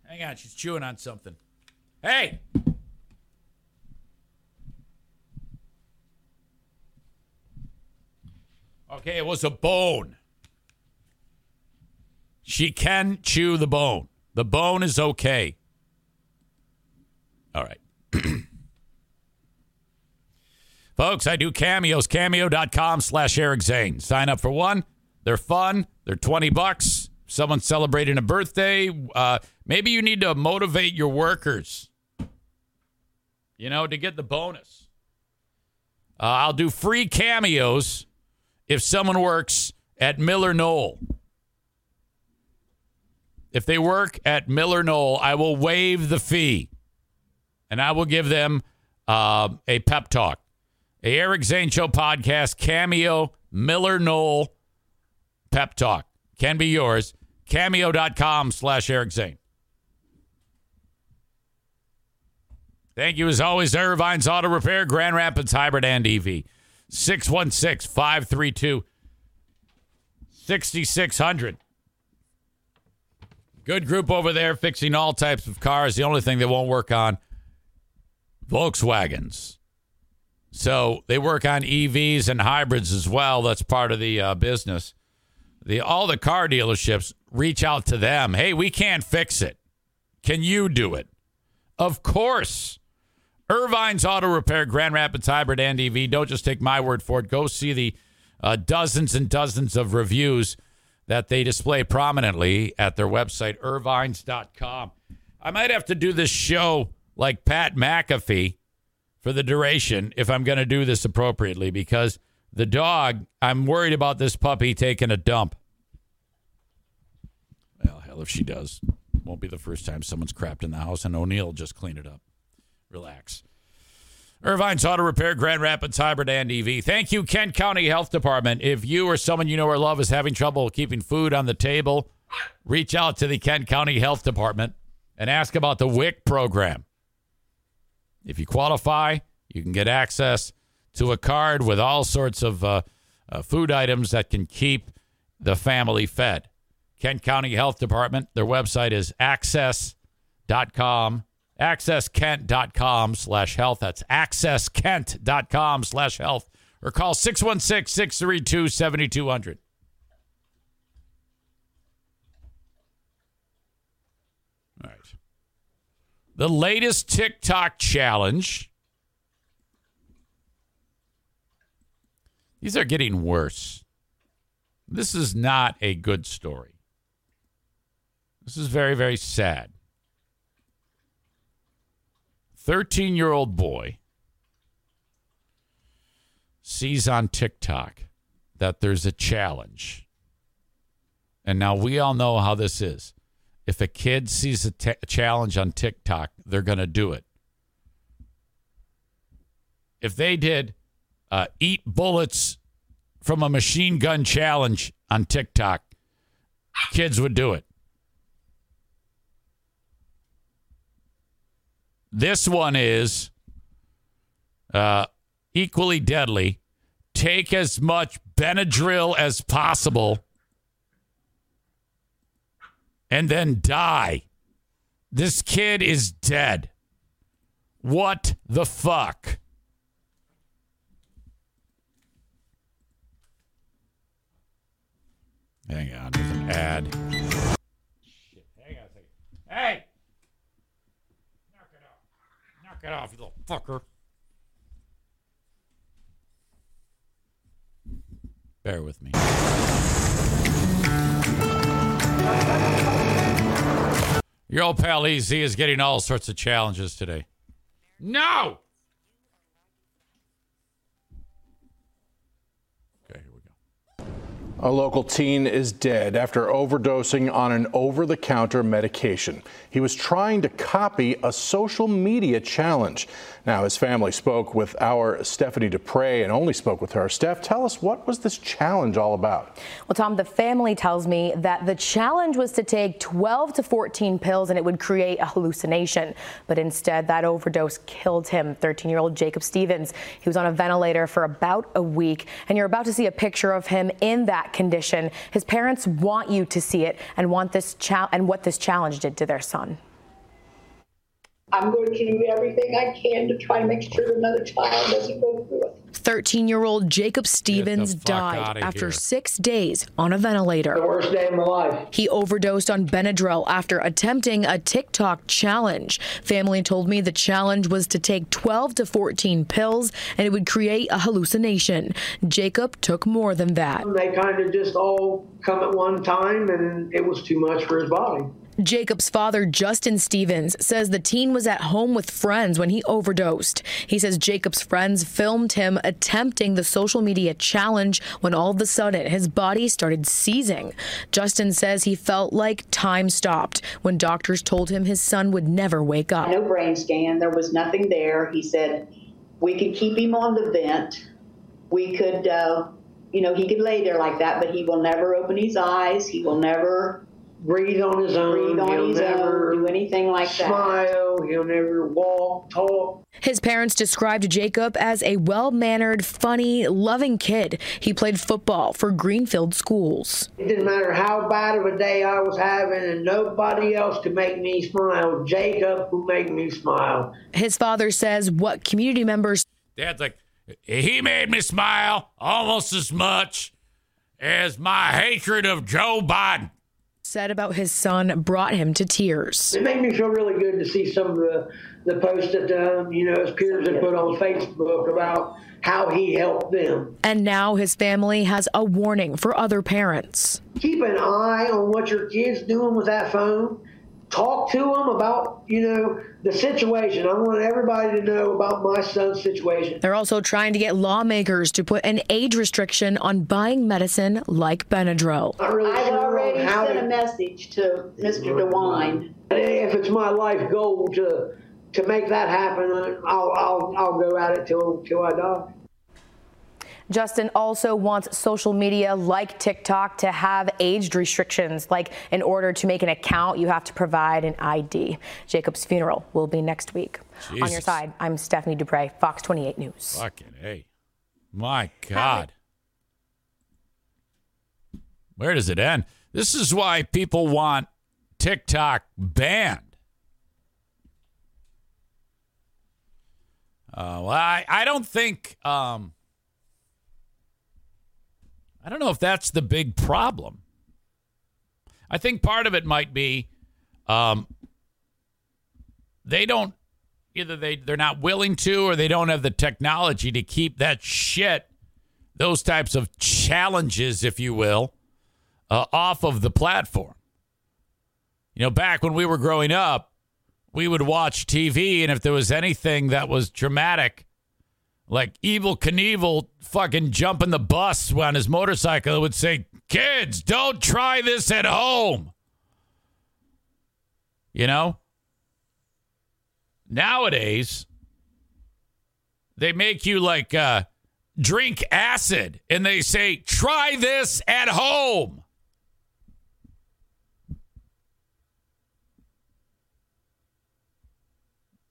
Hang on, she's chewing on something. Hey. Okay, it was a bone. She can chew the bone. The bone is okay. All right. Folks, I do cameos, cameo.com slash Eric Zane. Sign up for one. They're fun. They're 20 bucks. Someone's celebrating a birthday. Uh, maybe you need to motivate your workers, you know, to get the bonus. Uh, I'll do free cameos if someone works at MillerKnoll. If they work at MillerKnoll, I will waive the fee and I will give them uh, a pep talk. A Eric Zane Show podcast, Cameo, MillerKnoll, pep talk. Can be yours. Cameo.com slash Eric Zane. Thank you as always, Ervine's Auto Repair, Grand Rapids Hybrid and EV. 616 532 6600. Good group over there fixing all types of cars. The only thing they won't work on Volkswagens. So they work on EVs and hybrids as well. That's part of the uh, business. The all the car dealerships reach out to them. Hey, we can't fix it. Can you do it? Of course. Ervine's Auto Repair, Grand Rapids Hybrid and EV. Don't just take my word for it. Go see the uh, dozens and dozens of reviews that they display prominently at their website, irvines.com. I might have to do this show like Pat McAfee for the duration if I'm going to do this appropriately because the dog, I'm worried about this puppy taking a dump. Well, hell, if she does, won't be the first time someone's crapped in the house, and O'Neill just clean it up. Relax. Ervine's Auto Repair, Grand Rapids Hybrid and EV. Thank you, Kent County Health Department. If you or someone you know or love is having trouble keeping food on the table, reach out to the Kent County Health Department and ask about the WIC program. If you qualify, you can get access to a card with all sorts of uh, uh, food items that can keep the family fed. Kent County Health Department, their website is access.com, accesskent.com slash health. That's accesskent.com slash health. Or call 616 632 7200. All right. The latest TikTok challenge. These are getting worse. This is not a good story. This is very, very sad. 13 year old boy sees on TikTok that there's a challenge. And now we all know how this is. If a kid sees a challenge on TikTok, they're going to do it. If they did uh, eat bullets from a machine gun challenge on TikTok, kids would do it. This one is uh, equally deadly. Take as much Benadryl as possible and then die. This kid is dead. What the fuck? Hang on, there's an ad. Shit, hang on a second. Hey! Knock it off. Knock it off, you little fucker. Bear with me. Your old pal EZ is getting all sorts of challenges today. No! Okay, here we go. A local teen is dead after overdosing on an over the counter medication. He was trying to copy a social media challenge. Now, his family spoke with our Stephanie Dupre and only spoke with her. Steph, tell us what was this challenge all about? Well, Tom, the family tells me that the challenge was to take 12 to 14 pills and it would create a hallucination. But instead, that overdose killed him. 13 year old Jacob Stevens. He was on a ventilator for about a week, and you're about to see a picture of him in that condition. His parents want you to see it and want this and what this challenge did to their son. I'm going to do everything I can to try to make sure another child doesn't go through it. 13 year old Jacob Stevens died after here. six days on a ventilator. The worst day of my life. He overdosed on Benadryl after attempting a TikTok challenge. Family told me the challenge was to take 12 to 14 pills and it would create a hallucination. Jacob took more than that. They kind of just all come at one time, and it was too much for his body. Jacob's father, Justin Stevens, says the teen was at home with friends when he overdosed. He says Jacob's friends filmed him attempting the social media challenge when all of a sudden his body started seizing. Justin says he felt like time stopped when doctors told him his son would never wake up. No brain scan. There was nothing there. He said we could keep him on the vent. We could, uh, you know, he could lay there like that, but he will never open his eyes. He will never breathe on his own. Breathe on He'll his never own. Do anything like that. smile. He'll never walk, talk. His parents described Jacob as a well mannered, funny, loving kid. He played football for Greenfield schools. It didn't matter how bad of a day I was having, and nobody else could make me smile. Jacob would make me smile. His father says what community members Dad's like, he made me smile almost as much as my hatred of Joe Biden. Said about his son brought him to tears. It made me feel really good to see some of the, the posts that um, you know his peers had put on Facebook about how he helped them. And now his family has a warning for other parents. Keep an eye on what your kid's doing with that phone. Talk to them about you know the situation. I want everybody to know about my son's situation. They're also trying to get lawmakers to put an age restriction on buying medicine like Benadryl. Not really I've sure already sent to- a message to Mr. DeWine. If it's my life goal to to make that happen, I'll I'll I'll go at it till till I die. Justin also wants social media like TikTok to have age restrictions. Like, in order to make an account, you have to provide an ID. Jacob's funeral will be next week. On your side, I'm Stephanie Dupre, Fox 28 News. Fucking hey. My God. Where does it end? This is why people want TikTok banned. Uh, well, I, I don't think um, I don't know if that's the big problem. I think part of it might be um, they don't either they they're not willing to or they don't have the technology to keep that shit those types of challenges if you will uh, off of the platform you know back when we were growing up we would watch tv and if there was anything that was dramatic like Evel Knievel fucking jumping the bus on his motorcycle would say kids don't try this at home. You know? Nowadays they make you like uh, drink acid and they say try this at home.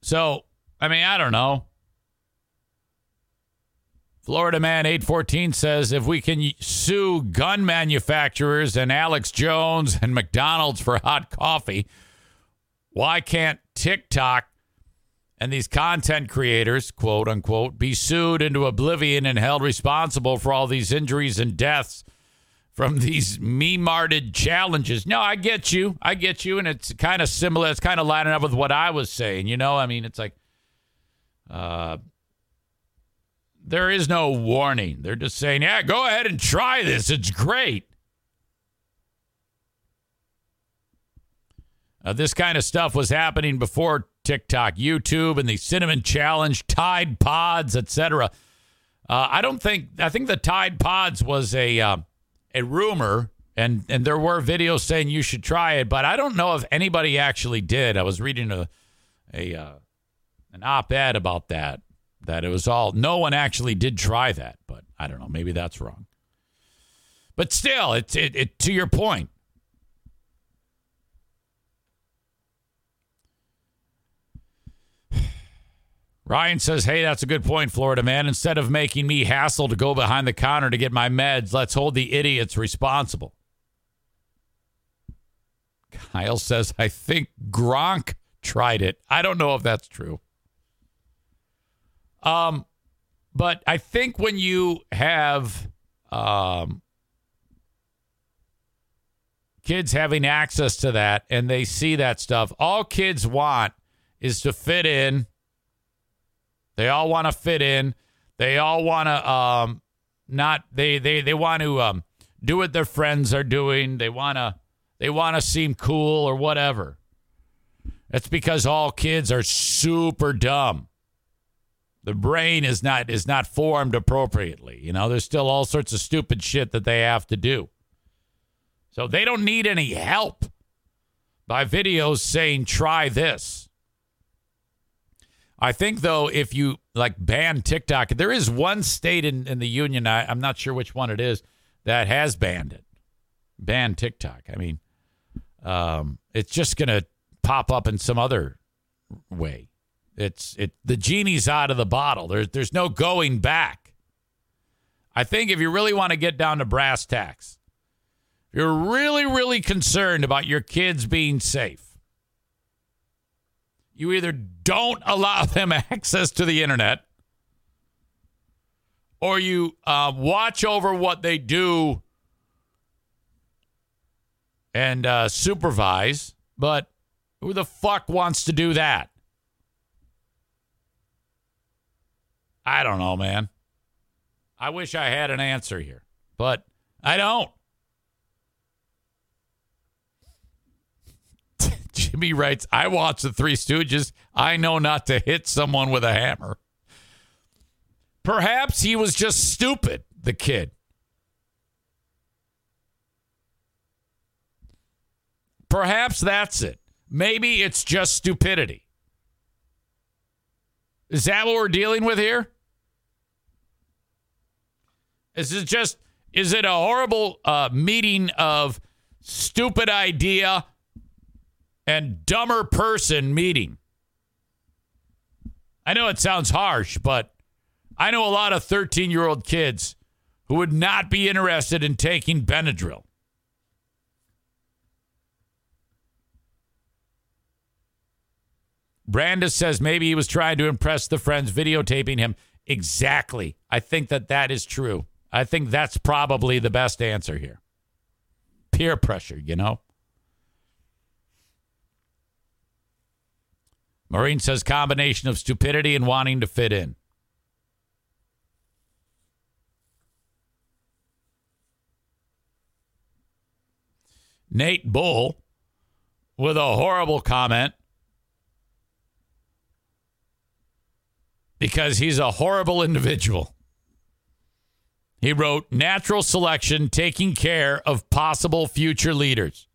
So i mean i don't know Florida Man 814 says if we can sue gun manufacturers and Alex Jones and McDonald's for hot coffee, why can't TikTok and these content creators, quote unquote, be sued into oblivion and held responsible for all these injuries and deaths from these me-marted challenges? No, I get you. I get you. And it's kind of similar. It's kind of lining up with what I was saying. You know, I mean, it's like, uh, there is no warning. They're just saying, yeah, go ahead and try this. It's great. Uh, this kind of stuff was happening before TikTok, YouTube, and the Cinnamon Challenge, Tide Pods, etc. Uh, I don't think. I think the Tide Pods was a uh, a rumor, and and there were videos saying you should try it, but I don't know if anybody actually did. I was reading a a uh, an op-ed about that that it was all no one actually did try that, but I don't know. Maybe that's wrong. But still, it's it, it to your point. Ryan says, Hey, that's a good point, Florida man. Instead of making me hassle to go behind the counter to get my meds, let's hold the idiots responsible. Kyle says, I think Gronk tried it. I don't know if that's true. Um, but I think when you have um, kids having access to that and they see that stuff, all kids want is to fit in they all want to fit in. They all want to um not they they they want to um do what their friends are doing. They want to they want to seem cool or whatever. That's because all kids are super dumb. The brain is not is not formed appropriately. You know, there's still all sorts of stupid shit that they have to do. So they don't need any help by videos saying try this. I think though, if you like ban TikTok, there is one state in, in the union, I, I'm not sure which one it is, that has banned it. Banned TikTok. I mean, um, it's just gonna pop up in some other way. It's it the genie's out of the bottle. There's there's no going back. I think if you really want to get down to brass tacks, if you're really, really concerned about your kids being safe, you either don't allow them access to the internet or you uh, watch over what they do and uh, supervise. But who the fuck wants to do that? I don't know, man. I wish I had an answer here, but I don't. Jimmy writes, I watch the Three Stooges. I know not to hit someone with a hammer. Perhaps he was just stupid, the kid. Perhaps that's it. Maybe it's just stupidity. Is that what we're dealing with here? Is it just, is it a horrible uh, meeting of stupid idea and dumber person meeting. I know it sounds harsh, but I know a lot of 13 year old kids who would not be interested in taking Benadryl. Brandis says maybe he was trying to impress the friends videotaping him. Exactly. I think that that is true. I think that's probably the best answer here. Peer pressure, you know? Marine says combination of stupidity and wanting to fit in. Nate Bull with a horrible comment because he's a horrible individual. He wrote natural selection taking care of possible future leaders.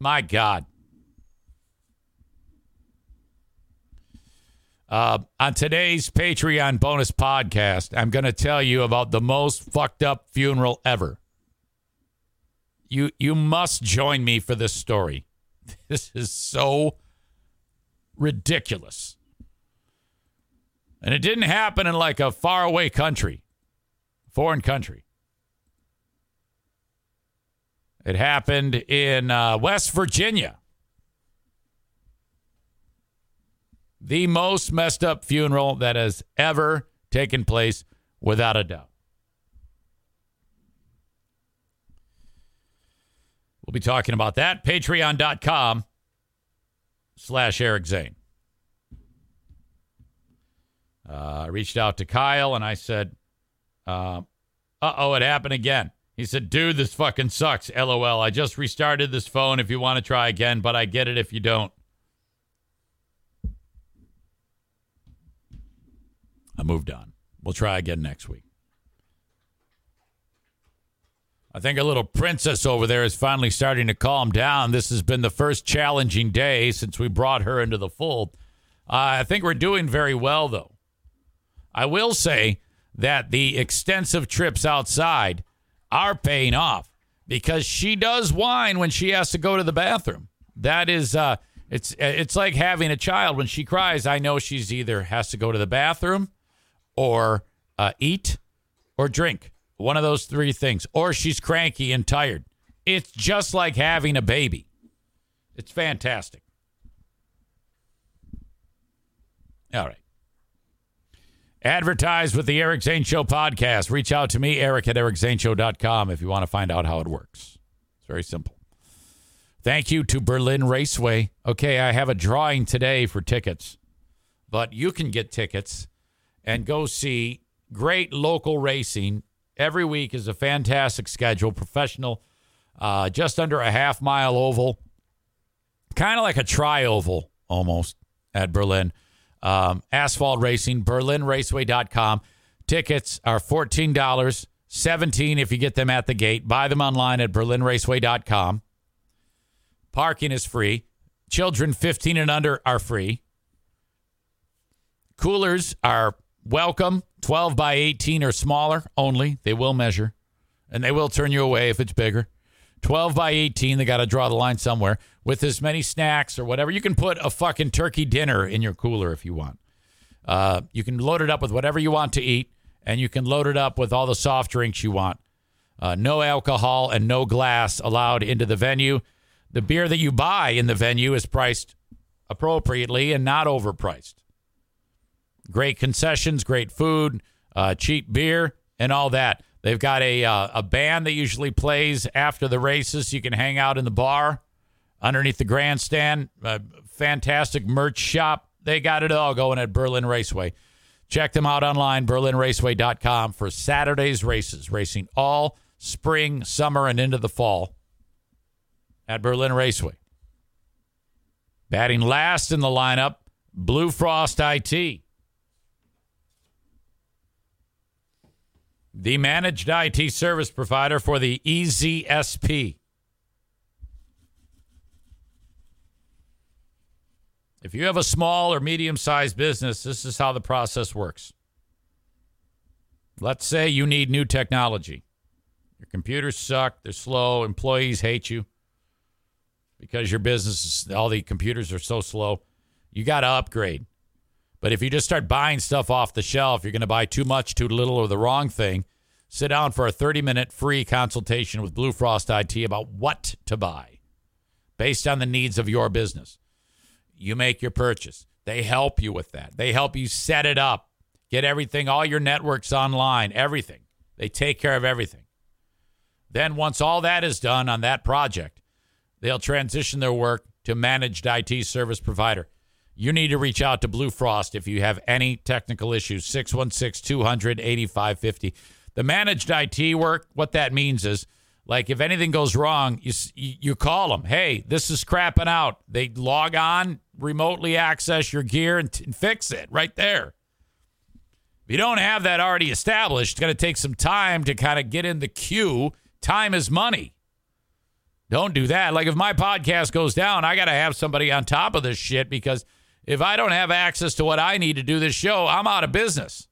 My God. Uh, on today's Patreon bonus podcast, I'm going to tell you about the most fucked up funeral ever. You you must join me for this story. This is so ridiculous. And it didn't happen in like a faraway country, foreign country. It happened in uh, West Virginia. The most messed up funeral that has ever taken place, without a doubt. We'll be talking about that. Patreon.com slash Eric Zane. Uh, I reached out to Kyle and I said, uh oh, it happened again. He said, dude, this fucking sucks. LOL. I just restarted this phone if you want to try again, but I get it if you don't. I moved on. We'll try again next week. I think a little princess over there is finally starting to calm down. This has been the first challenging day since we brought her into the fold. Uh, I think we're doing very well, though. I will say that the extensive trips outside are paying off because she does whine when she has to go to the bathroom. That is, uh, it's it's like having a child. When she cries, I know she's either has to go to the bathroom or uh, eat or drink. One of those three things. Or she's cranky and tired. It's just like having a baby. It's fantastic. All right. Advertise with the Eric Zane Show podcast. Reach out to me, Eric at ericzaneshow.com, if you want to find out how it works. It's very simple. Thank you to Berlin Raceway. Okay, I have a drawing today for tickets, but you can get tickets and go see great local racing. Every week is a fantastic schedule, professional, uh, just under a half mile oval, kind of like a tri oval almost at Berlin. Um, asphalt racing, berlinraceway.com. Tickets are $14, 17 if you get them at the gate. Buy them online at berlinraceway.com. Parking is free. Children 15 and under are free. Coolers are welcome 12 by 18 or smaller only. They will measure and they will turn you away if it's bigger. 12 by 18, they got to draw the line somewhere with as many snacks or whatever. You can put a fucking turkey dinner in your cooler if you want. Uh, you can load it up with whatever you want to eat, and you can load it up with all the soft drinks you want. Uh, no alcohol and no glass allowed into the venue. The beer that you buy in the venue is priced appropriately and not overpriced. Great concessions, great food, uh, cheap beer, and all that. They've got a uh, a band that usually plays after the races. You can hang out in the bar underneath the grandstand. Uh, fantastic merch shop. They got it all going at Berlin Raceway. Check them out online, berlinraceway.com, for Saturday's races, racing all spring, summer, and into the fall at Berlin Raceway. Batting last in the lineup, Blue Frost IT. The managed IT service provider for the EZSP. If you have a small or medium sized business, this is how the process works. Let's say you need new technology. Your computers suck, they're slow, employees hate you because your business, all the computers are so slow. You got to upgrade. But if you just start buying stuff off the shelf, you're going to buy too much, too little, or the wrong thing. Sit down for a 30 minute free consultation with Blue Frost IT about what to buy based on the needs of your business. You make your purchase. They help you with that. They help you set it up, get everything, all your networks online, everything. They take care of everything. Then, once all that is done on that project, they'll transition their work to managed IT service provider you need to reach out to Blue Frost if you have any technical issues. 616 200 8550. The managed IT work, what that means is like if anything goes wrong, you, you call them. Hey, this is crapping out. They log on, remotely access your gear, and, and fix it right there. If you don't have that already established, it's going to take some time to kind of get in the queue. Time is money. Don't do that. Like if my podcast goes down, I got to have somebody on top of this shit because if I don't have access to what I need to do this show, I'm out of business.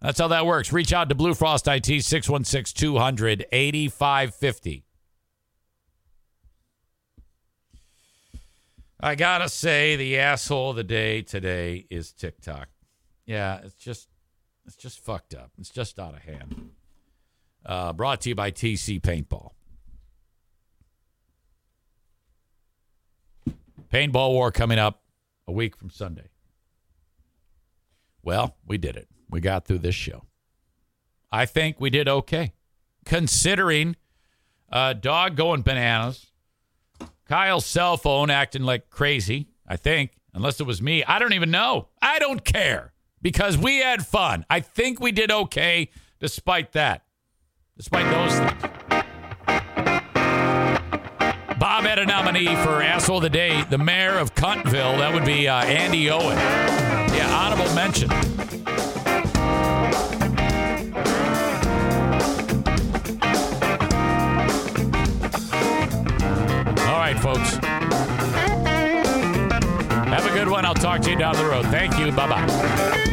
That's how that works. Reach out to Blue Frost IT 616 200 8550. I gotta say, the asshole of the day today is TikTok. Yeah, it's just, it's just fucked up. It's just out of hand. Uh, brought to you by TC Paintball. Paintball War coming up a week from Sunday. Well, we did it. We got through this show. I think we did okay, considering uh, dog going bananas, Kyle's cell phone acting like crazy. I think, unless it was me, I don't even know. I don't care because we had fun. I think we did okay despite that, despite those things. Bob had a nominee for asshole of the day, the mayor of Cuntville. That would be uh, Andi Owen. Yeah, honorable mention. All right, folks. Have a good one. I'll talk to you down the road. Thank you. Bye bye.